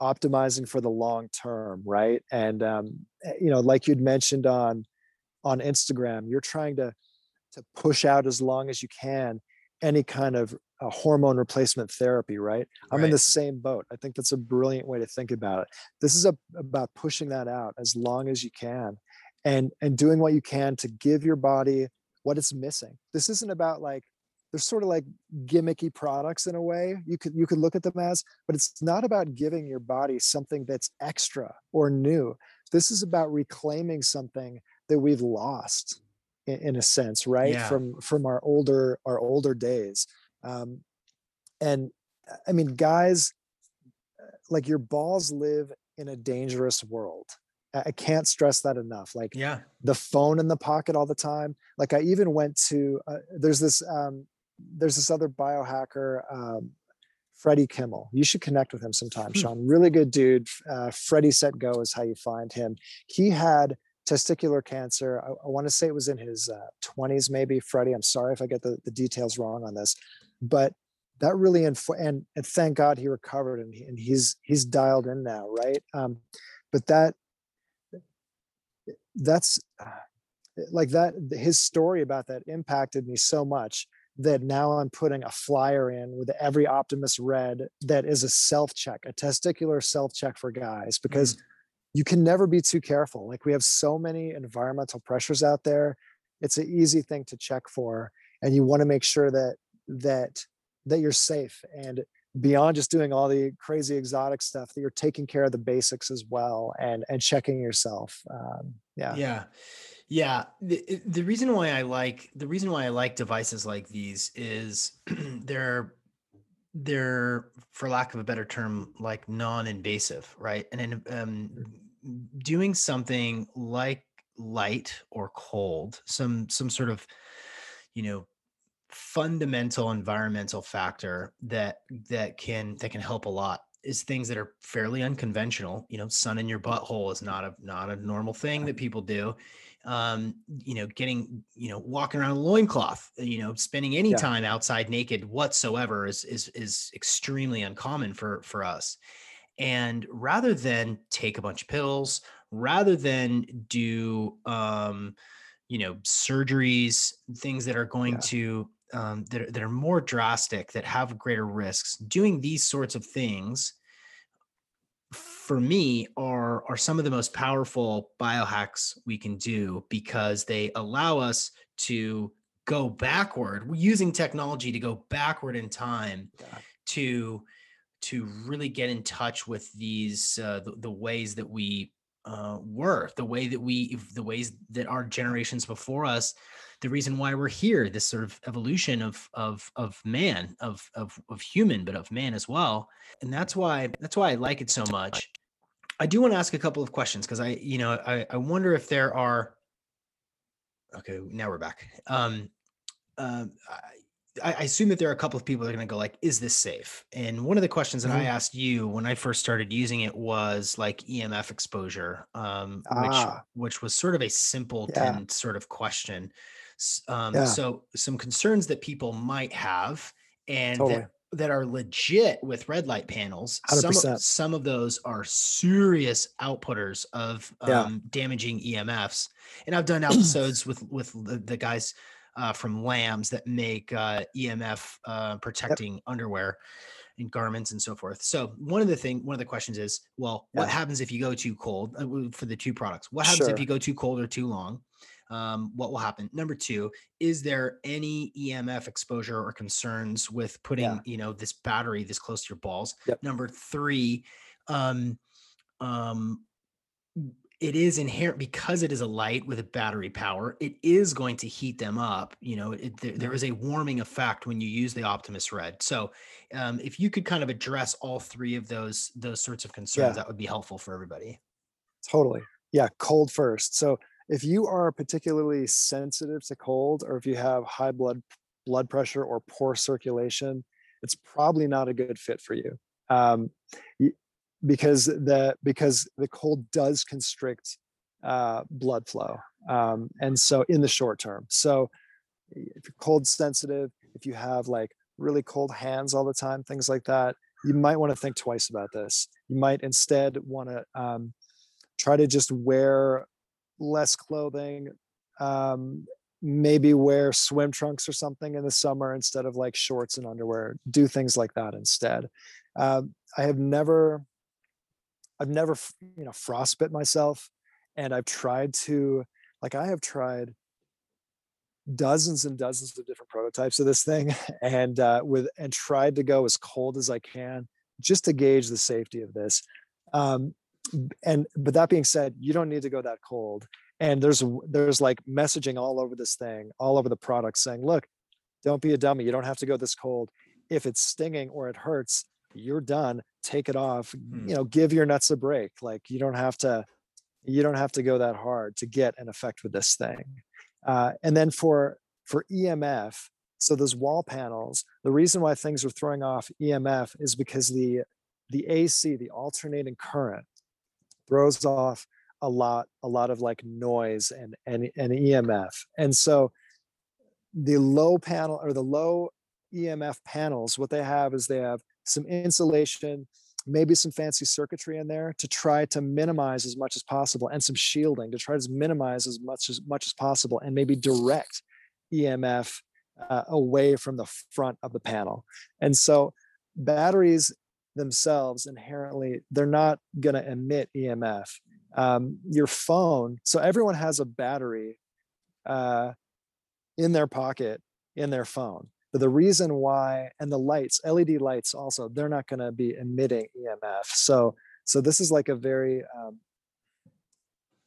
optimizing for the long term, right? And um, eh, you know, like you'd mentioned on on Instagram, you're trying to to push out as long as you can any kind of uh, hormone replacement therapy, right? I'm in the same boat. I think that's a brilliant way to think about it. This is a, about pushing that out as long as you can and and doing what you can to give your body what it's missing. This isn't about like they're sort of like gimmicky products in a way you could you could look at them as but it's not about giving your body something that's extra or new this is about reclaiming something that we've lost in, in a sense right yeah. from from our older our older days um, and i mean guys like your balls live in a dangerous world I can't stress that enough. Like, yeah, the phone in the pocket all the time. Like, I even went to uh, there's this um, there's this other biohacker, um, Freddie Kimmel. You should connect with him sometime, hmm. Sean. Really good dude. Uh, Freddie Set Go is how you find him. He had testicular cancer. I, I want to say it was in his uh, 20s, maybe. Freddie, I'm sorry if I get the, the details wrong on this, but that really inf- and and thank God he recovered and, he, and he's he's dialed in now, right? Um, but that that's uh, like that his story about that impacted me so much that now I'm putting a flyer in with every Optimus Red that is a self check, a testicular self check for guys, because mm. you can never be too careful. Like we have so many environmental pressures out there. It's an easy thing to check for. And you want to make sure that that that you're safe and beyond just doing all the crazy exotic stuff that you're taking care of the basics as well and and checking yourself um, yeah yeah yeah, the the reason why I like the reason why I like devices like these is they're they're for lack of a better term like non-invasive, right? And in, um, doing something like light or cold, some some sort of you know fundamental environmental factor that that can that can help a lot is things that are fairly unconventional. You know sun in your butthole is not a not a normal thing that people do um, you know, getting, you know, walking around a loincloth, uh, you know, spending any yeah. time outside naked whatsoever is is is extremely uncommon for for us. And rather than take a bunch of pills, rather than do um, you know, surgeries, things that are going yeah. to um, that, are, that are more drastic, that have greater risks, doing these sorts of things for me are are some of the most powerful biohacks we can do because they allow us to go backward using technology to go backward in time yeah. to to really get in touch with these uh, the, the ways that we uh, were the way that we the ways that our generations before us the reason why we're here this sort of evolution of of of man of of of human but of man as well. And that's why that's why i like it so much i do want to ask a couple of questions because i you know i i wonder if there are okay now we're back um um I, I assume that there are a couple of people that are going to go like, "Is this safe?" And one of the questions that mm-hmm. I asked you when I first started using it was like EMF exposure, um, ah. which which was sort of a simple yeah. sort of question. Um, yeah. So some concerns that people might have and totally. that, that are legit with red light panels. 100%. Some of, some of those are serious outputters of um, yeah. damaging EMFs. And I've done episodes with with the, the guys uh, from Lambs that make uh, EMF uh, protecting yep. underwear. and garments and so forth. So one of the thing, one of the questions is, well, what happens if you go too cold uh, for the two products? What happens if you go too cold or too long? Um, what will happen? Number two, is there any EMF exposure or concerns with putting, Yeah. you know, this battery this close to your balls? Yep. Number three, um, um, it is inherent because it is a light with a battery power it is going to heat them up you know it, there, there Mhm. a warming effect when you use the optimus red so um, if you could kind of address all three of those those sorts of concerns Yeah. that would be helpful for everybody Totally. Yeah, cold first. So if you are particularly sensitive to cold or if you have high blood blood pressure or poor circulation, it's probably not a good fit for you. Um, because the because the cold does constrict uh, blood flow. Um, and so in the short term. So if you're cold sensitive, if you have like really cold hands all the time, things like that, you might want to think twice about this. You might instead want to um, try to just wear less clothing um maybe wear swim trunks or something in the summer instead of like shorts and underwear do things like that instead. Um, i have never i've never you know frostbit myself and i've tried to like i have tried dozens and dozens of different prototypes of this thing and uh, with and tried to go as cold as i can just to gauge the safety of this. Um, and but that being said you don't need to go that cold and there's there's like messaging all over this thing all over the product saying look don't be a dummy you don't have to go this cold if it's stinging or it hurts you're done take it off Hmm. you know give your nuts a break like you don't have to you don't have to go that hard to get an effect with this thing uh, and then for for emf so those wall panels the reason why things are throwing off emf is because the the ac the alternating current throws off a lot a lot of like noise and and, and emf and so the low panel or the low emf panels what they have is they have some insulation maybe some fancy circuitry in there to try to minimize as much as possible and some shielding to try to minimize as much as much as possible and maybe direct emf uh, away from the front of the panel. And so batteries themselves inherently they're not going to emit emf um, your phone so everyone has a battery uh, in their pocket in their phone. But the reason why and the lights led lights also they're not going to be emitting emf so so this is like a very um,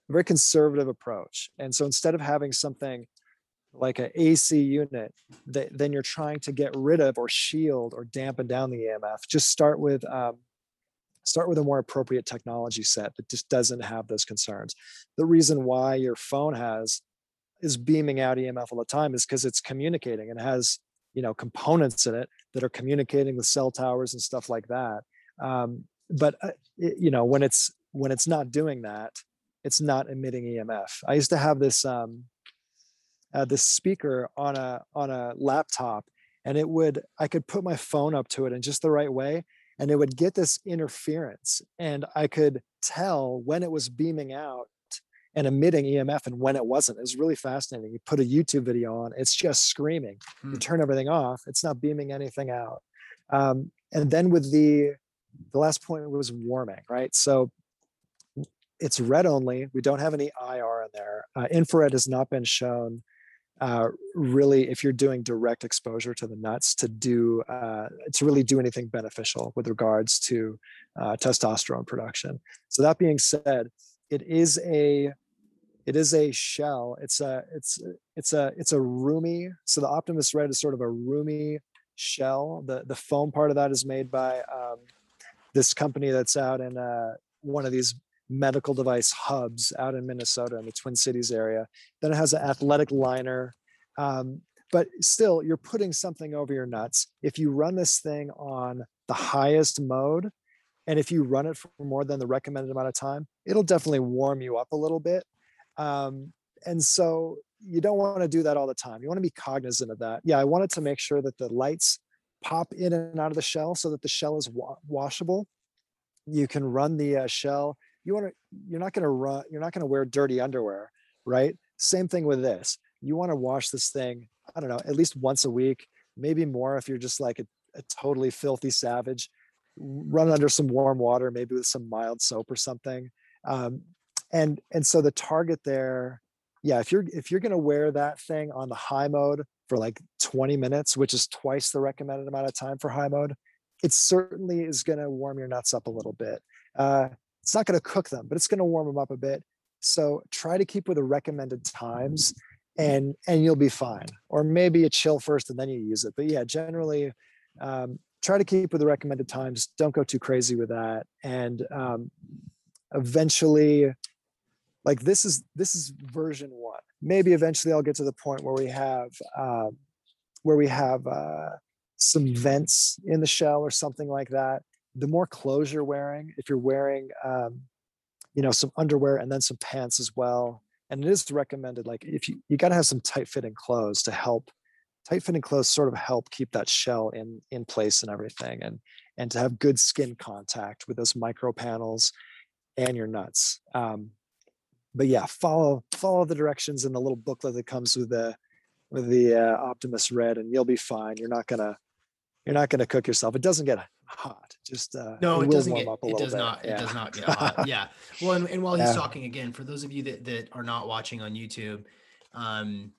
very conservative approach. And so instead of having something like an AC unit, that then you're trying to get rid of or shield or dampen down the EMF. Just start with um, start with a more appropriate technology set that just doesn't have those concerns. The reason why your phone has is beaming out EMF all the time is because it's communicating and has you know components in it that are communicating with cell towers and stuff like that. Um, but uh, it, you know when it's when it's not doing that, it's not emitting EMF. I used to have this. Um, uh, this speaker on a on a laptop and it would i could put my phone up to it in just the right way and it would get this interference and i could tell when it was beaming out and emitting emf and when it wasn't. It was really fascinating. You put a youtube video on it's just screaming. Hmm. you turn everything off it's not beaming anything out. Um, and then with the the last point was warming right? So it's red only we don't have any ir in there uh, infrared has not been shown uh, really if you're doing direct exposure to the nuts to do uh, to really do anything beneficial with regards to uh, testosterone production. So that being said it is a it is a shell. It's a it's it's a it's a roomy so the optimus red is sort of a roomy shell. The the foam part of that is made by um, this company that's out in uh, one of these medical device hubs out in Minnesota in the Twin Cities area. Then it has an athletic liner. Um, but still, you're putting something over your nuts. If you run this thing on the highest mode, and if you run it for more than the recommended amount of time, it'll definitely warm you up a little bit. Um, and so you don't want to do that all the time. You want to be cognizant of that. Yeah, I wanted to make sure that the lights pop in and out of the shell so that the shell is wa- washable. You can run the uh, shell you want to you're not going to run you're not going to wear dirty underwear right same thing with this you want to wash this thing i don't know at least once a week maybe more if you're just like a, a totally filthy savage, run under some warm water, maybe with some mild soap or something. Um, and and so the target there, yeah, if you're if you're gonna wear that thing on the high mode for like 20 minutes, which is twice the recommended amount of time for high mode, it certainly is gonna warm your nuts up a little bit. Uh, it's not gonna cook them, but it's gonna warm them up a bit. So try to keep with the recommended times and and you'll be fine. Or maybe you chill first and then you use it. But yeah, generally um, try to keep with the recommended times. Don't go too crazy with that. And um, eventually, like this is this is version one. Maybe eventually I'll get to the point where we have uh, where we have uh, some vents in the shell or something like that. The more clothes you're wearing, if you're wearing um, you know some underwear and then some pants as well and it is recommended like if you you got to have some tight fitting clothes to help tight fitting clothes sort of help keep that shell in in place and everything and and to have good skin contact with those micro panels and your nuts um, but yeah follow follow the directions in the little booklet that comes with the with the uh, optimus red and you'll be fine you're not gonna you're not gonna cook yourself it doesn't get hot. Just uh, no, it, doesn't get. It does bit. not. Yeah. It does not get hot. Yeah. Well, and, and while he's yeah. talking again, for those of you that that are not watching on YouTube, um,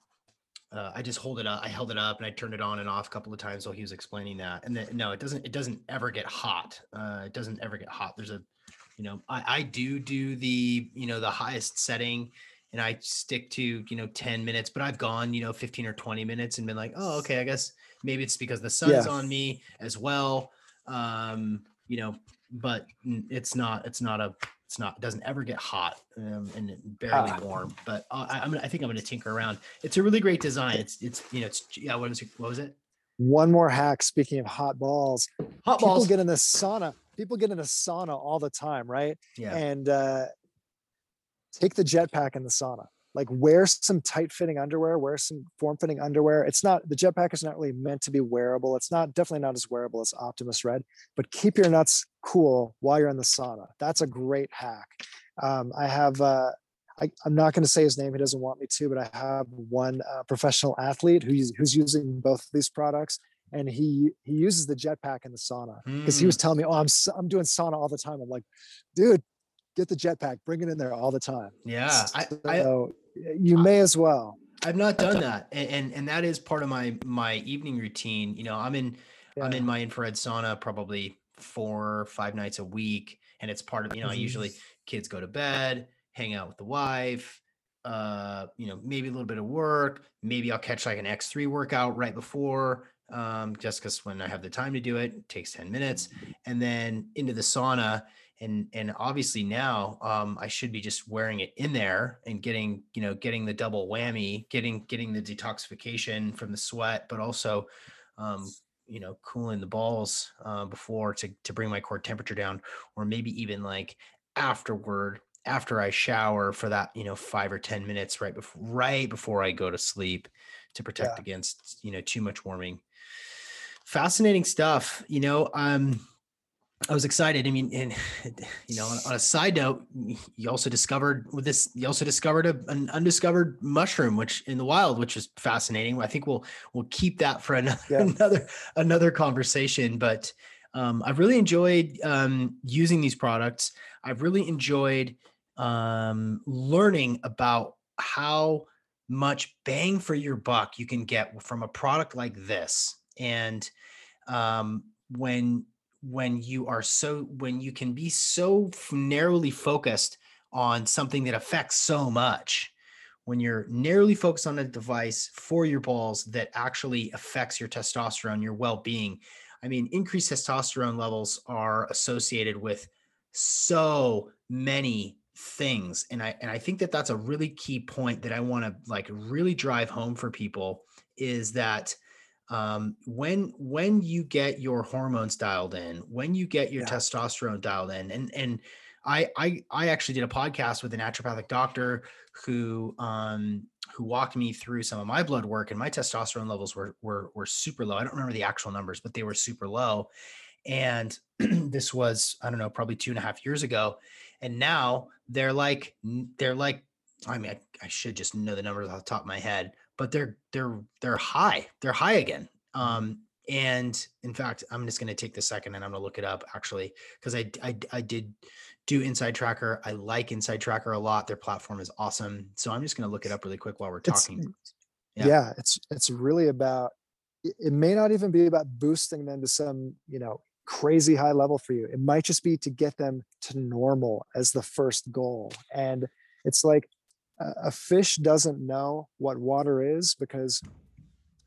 uh, I just hold it up. I held it up and I turned it on and off a couple of times while he was explaining that. And then no, it doesn't. It doesn't ever get hot. Uh, it doesn't ever get hot. There's a, you know, I I do do the you know the highest setting and I stick to, you know, 10 minutes, but I've gone, you know, 15 or 20 minutes and been like, oh, okay, I guess maybe it's because the sun's yeah. on me as well um, you know, but it's not, it's not a, it's not, it doesn't ever get hot um, and barely ah. warm, but I, I'm, I think I'm going to tinker around. It's a really great design. It's, it's, you know, it's, yeah, what was, it, what was it? One more hack. Speaking of hot balls, hot people balls. get in the sauna. People get in a sauna all the time, right? Yeah. And uh, take the jetpack in the sauna like wear some tight fitting underwear wear some form fitting underwear. It's not the jetpack is not really meant to be wearable. It's not definitely not as wearable as optimus red but keep your nuts cool while you're in the sauna. That's a great hack. Um, i have uh, I, am not going to say his name he doesn't want me to but i have one uh, professional athlete who's, who's using both of these products and he he uses the jetpack in the sauna because mm. he was telling me oh i'm i'm doing sauna all the time. I'm like dude get the jetpack, bring it in there all the time. Yeah, so I, you may as well. I've not done that, and, and, and that is part of my my evening routine. You know, I'm in yeah. I'm in my infrared sauna probably four five nights a week, and it's part of you know I usually kids go to bed, hang out with the wife, uh, you know, maybe a little bit of work. Maybe I'll catch like an X3 workout right before, um, just because when I have the time to do it, it takes 10 minutes. And then into the sauna and and obviously now um, I should be just wearing it in there and getting you know getting the double whammy, getting getting the detoxification from the sweat, but also um, you know cooling the balls uh, before to to bring my core temperature down, or maybe even like afterward after I shower for that you know five or ten minutes right before right before I go to sleep to protect yeah. against you know too much warming. Fascinating stuff, you know. Um, I was excited. I mean, and you know, on, on, a side note, you also discovered with this, you also discovered a, an undiscovered mushroom, which in the wild, which is fascinating. I think we'll we'll keep that for another yeah. another another conversation. But um, I've really enjoyed um, using these products. I've really enjoyed um, learning about how much bang for your buck you can get from a product like this, and um, when when you are so when you can be so narrowly focused on something that affects so much when you're narrowly focused on a device for your balls that actually affects your testosterone your well-being i mean increased testosterone levels are associated with so many things and i and i think that that's a really key point that i want to like really drive home for people is that um, when when you get your hormones dialed in, when you get your yeah. testosterone dialed in, and and I I I actually did a podcast with a naturopathic doctor who um who walked me through some of my blood work, and my testosterone levels were were were super low. I don't remember the actual numbers, but they were super low. And this was I don't know probably two and a half years ago, and now they're like they're like I mean I, I should just know the numbers off the top of my head, but they're they're they're high. They're high again. Mm-hmm. Um, and in fact, I'm just going to take the second and I'm going to look it up actually because I, I I did do Inside Tracker. I like Inside Tracker a lot. Their platform is awesome. So I'm just going to look it up really quick while we're talking. It's, yeah. yeah, it's it's really about. It may not even be about boosting them to some you know crazy high level for you. It might just be to get them to normal as the first goal. And it's like a fish doesn't know what water is because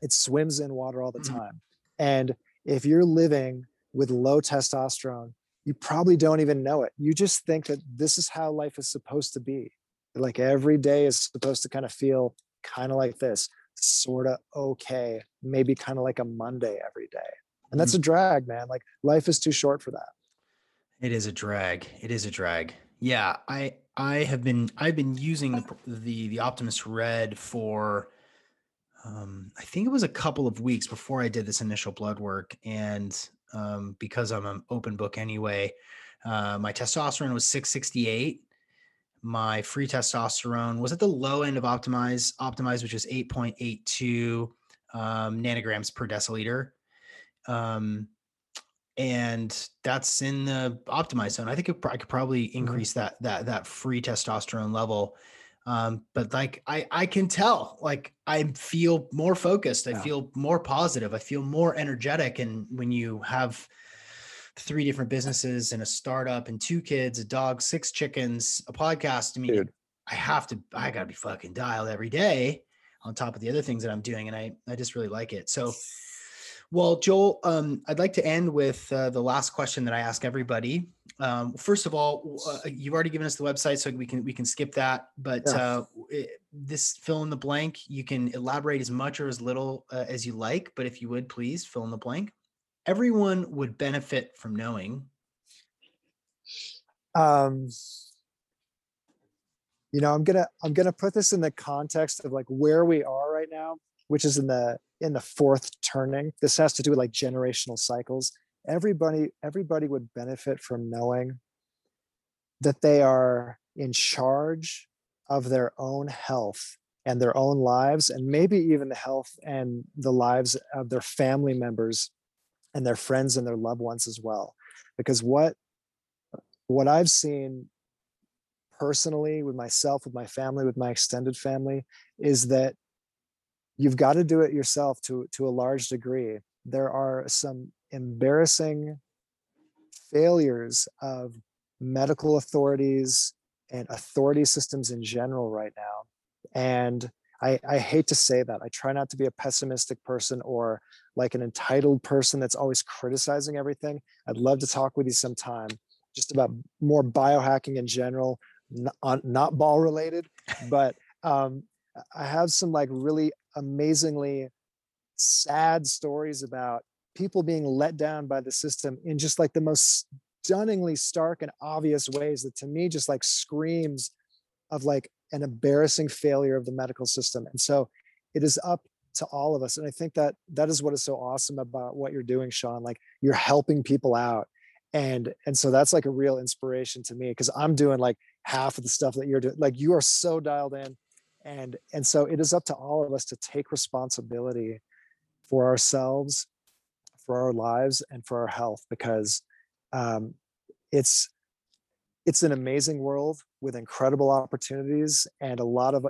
it swims in water all the mm-hmm. time. And if you're living with low testosterone, you probably don't even know it. You just think that this is how life is supposed to be. Like every day is supposed to kind of feel kind of like this, sort of okay, maybe kind of like a Monday every day and that's a mm. drag man like life is too short for that it is a drag it is a drag yeah i i have been i've been using the the, the optimus red for um, i think it was a couple of weeks before i did this initial blood work and um, because i'm an open book anyway uh, my testosterone was 668 my free testosterone was at the low end of optimize optimize which is 8.82 um, nanograms per deciliter. Um, and that's in the optimized zone. I think it, I could probably mm-hmm. increase mm-hmm. that that that free testosterone level. Um, but like I I can tell, like I feel more focused. I yeah. feel more positive. I feel more energetic. And when you have three different businesses and a startup and two kids, a dog, six chickens, a podcast, I mean, Dude. I have to I gotta be fucking dialed every day on top of the other things that I'm doing. And I I just really like it. So well, Joel, um, I'd like to end with uh, the last question that I ask everybody. Um, first of all, uh, you've already given us the website, so we can we can skip that. But yeah. uh, it, this fill in the blank, you can elaborate as much or as little uh, as you like. But if you would please fill in the blank, everyone would benefit from knowing. Um, you know, I'm gonna I'm gonna put this in the context of like where we are right now, which is in the in the fourth turning. This has to do with like generational cycles. Everybody, everybody would benefit from knowing that they are in charge of their own health and their own lives, and maybe even the health and the lives of their family members and their friends and their loved ones as well. Because what what I've seen personally with myself, with my family, with my extended family, is that you've got to do it yourself to to a large degree. There are some embarrassing failures of medical authorities and authority systems in general right now and I, I hate to say that. I try not to be a pessimistic person or like an entitled person that's always criticizing everything. I'd love to talk with you sometime just about more biohacking in general not, not ball related but um, I have some like really amazingly sad stories about people being let down by the system in just like the most stunningly stark and obvious ways that to me just like screams of like an embarrassing failure of the medical system. And so it is up to all of us. And I think that that is what is so awesome about what you're doing, Sean. Like you're helping people out. And and so that's like a real inspiration to me because I'm doing like half of the stuff that you're doing. Like you are so dialed in and and so it is up to all of us to take responsibility for ourselves for our lives and for our health because um, it's it's an amazing world with incredible opportunities and a lot of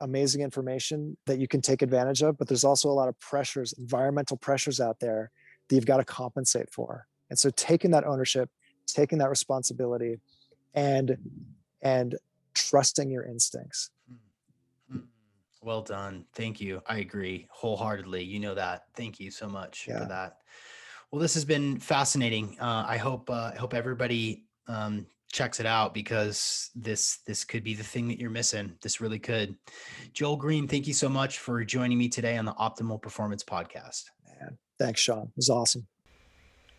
amazing information that you can take advantage of but there's also a lot of pressures environmental pressures out there that you've got to compensate for. And so taking that ownership taking that responsibility and and trusting your instincts well done. Thank you. I agree wholeheartedly. You know that. Thank you so much yeah. for that. Well, this has been fascinating. Uh, I hope uh, I hope everybody um, checks it out because this this could be the thing that you're missing. This really could. Joel Green, thank you so much for joining me today on the Optimal Performance Podcast. Man, thanks, Sean. It was awesome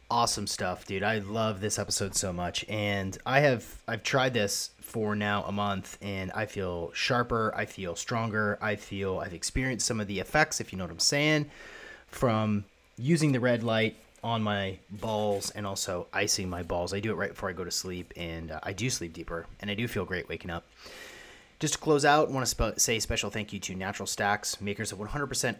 awesome stuff dude. I love this episode so much and i have i've tried this for now a month and i feel sharper i feel stronger i feel i've experienced some of the effects if you know what i'm saying from using the red light on my balls and also icing my balls. I do it right before i go to sleep and uh, i do sleep deeper and i do feel great waking up. Just to close out I want to sp- say special thank you to natural stacks makers of 100%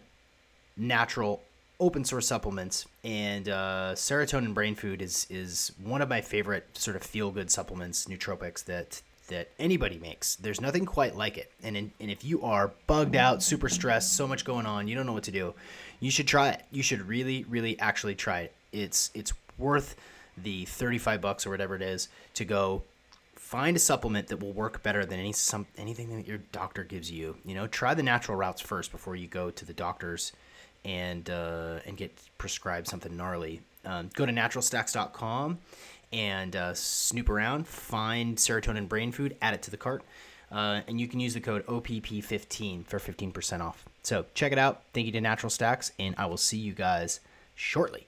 natural open source supplements, and uh, serotonin brain food is is one of my favorite sort of feel good supplements, nootropics that that anybody makes. There's nothing quite like it. And in, and if you are bugged out, super stressed, so much going on, you don't know what to do, you should try it. You should really, really actually try it. It's it's worth the 35 bucks or whatever it is to go find a supplement that will work better than any some anything that your doctor gives you. You know, try the natural routes first before you go to the doctors and uh, and get prescribed something gnarly. Um, go to naturalstacks.com and uh, snoop around, find serotonin brain food, add it to the cart, uh, and you can use the code OPP15 for 15% off. So check it out. Thank you to Natural Stacks, and I will see you guys shortly.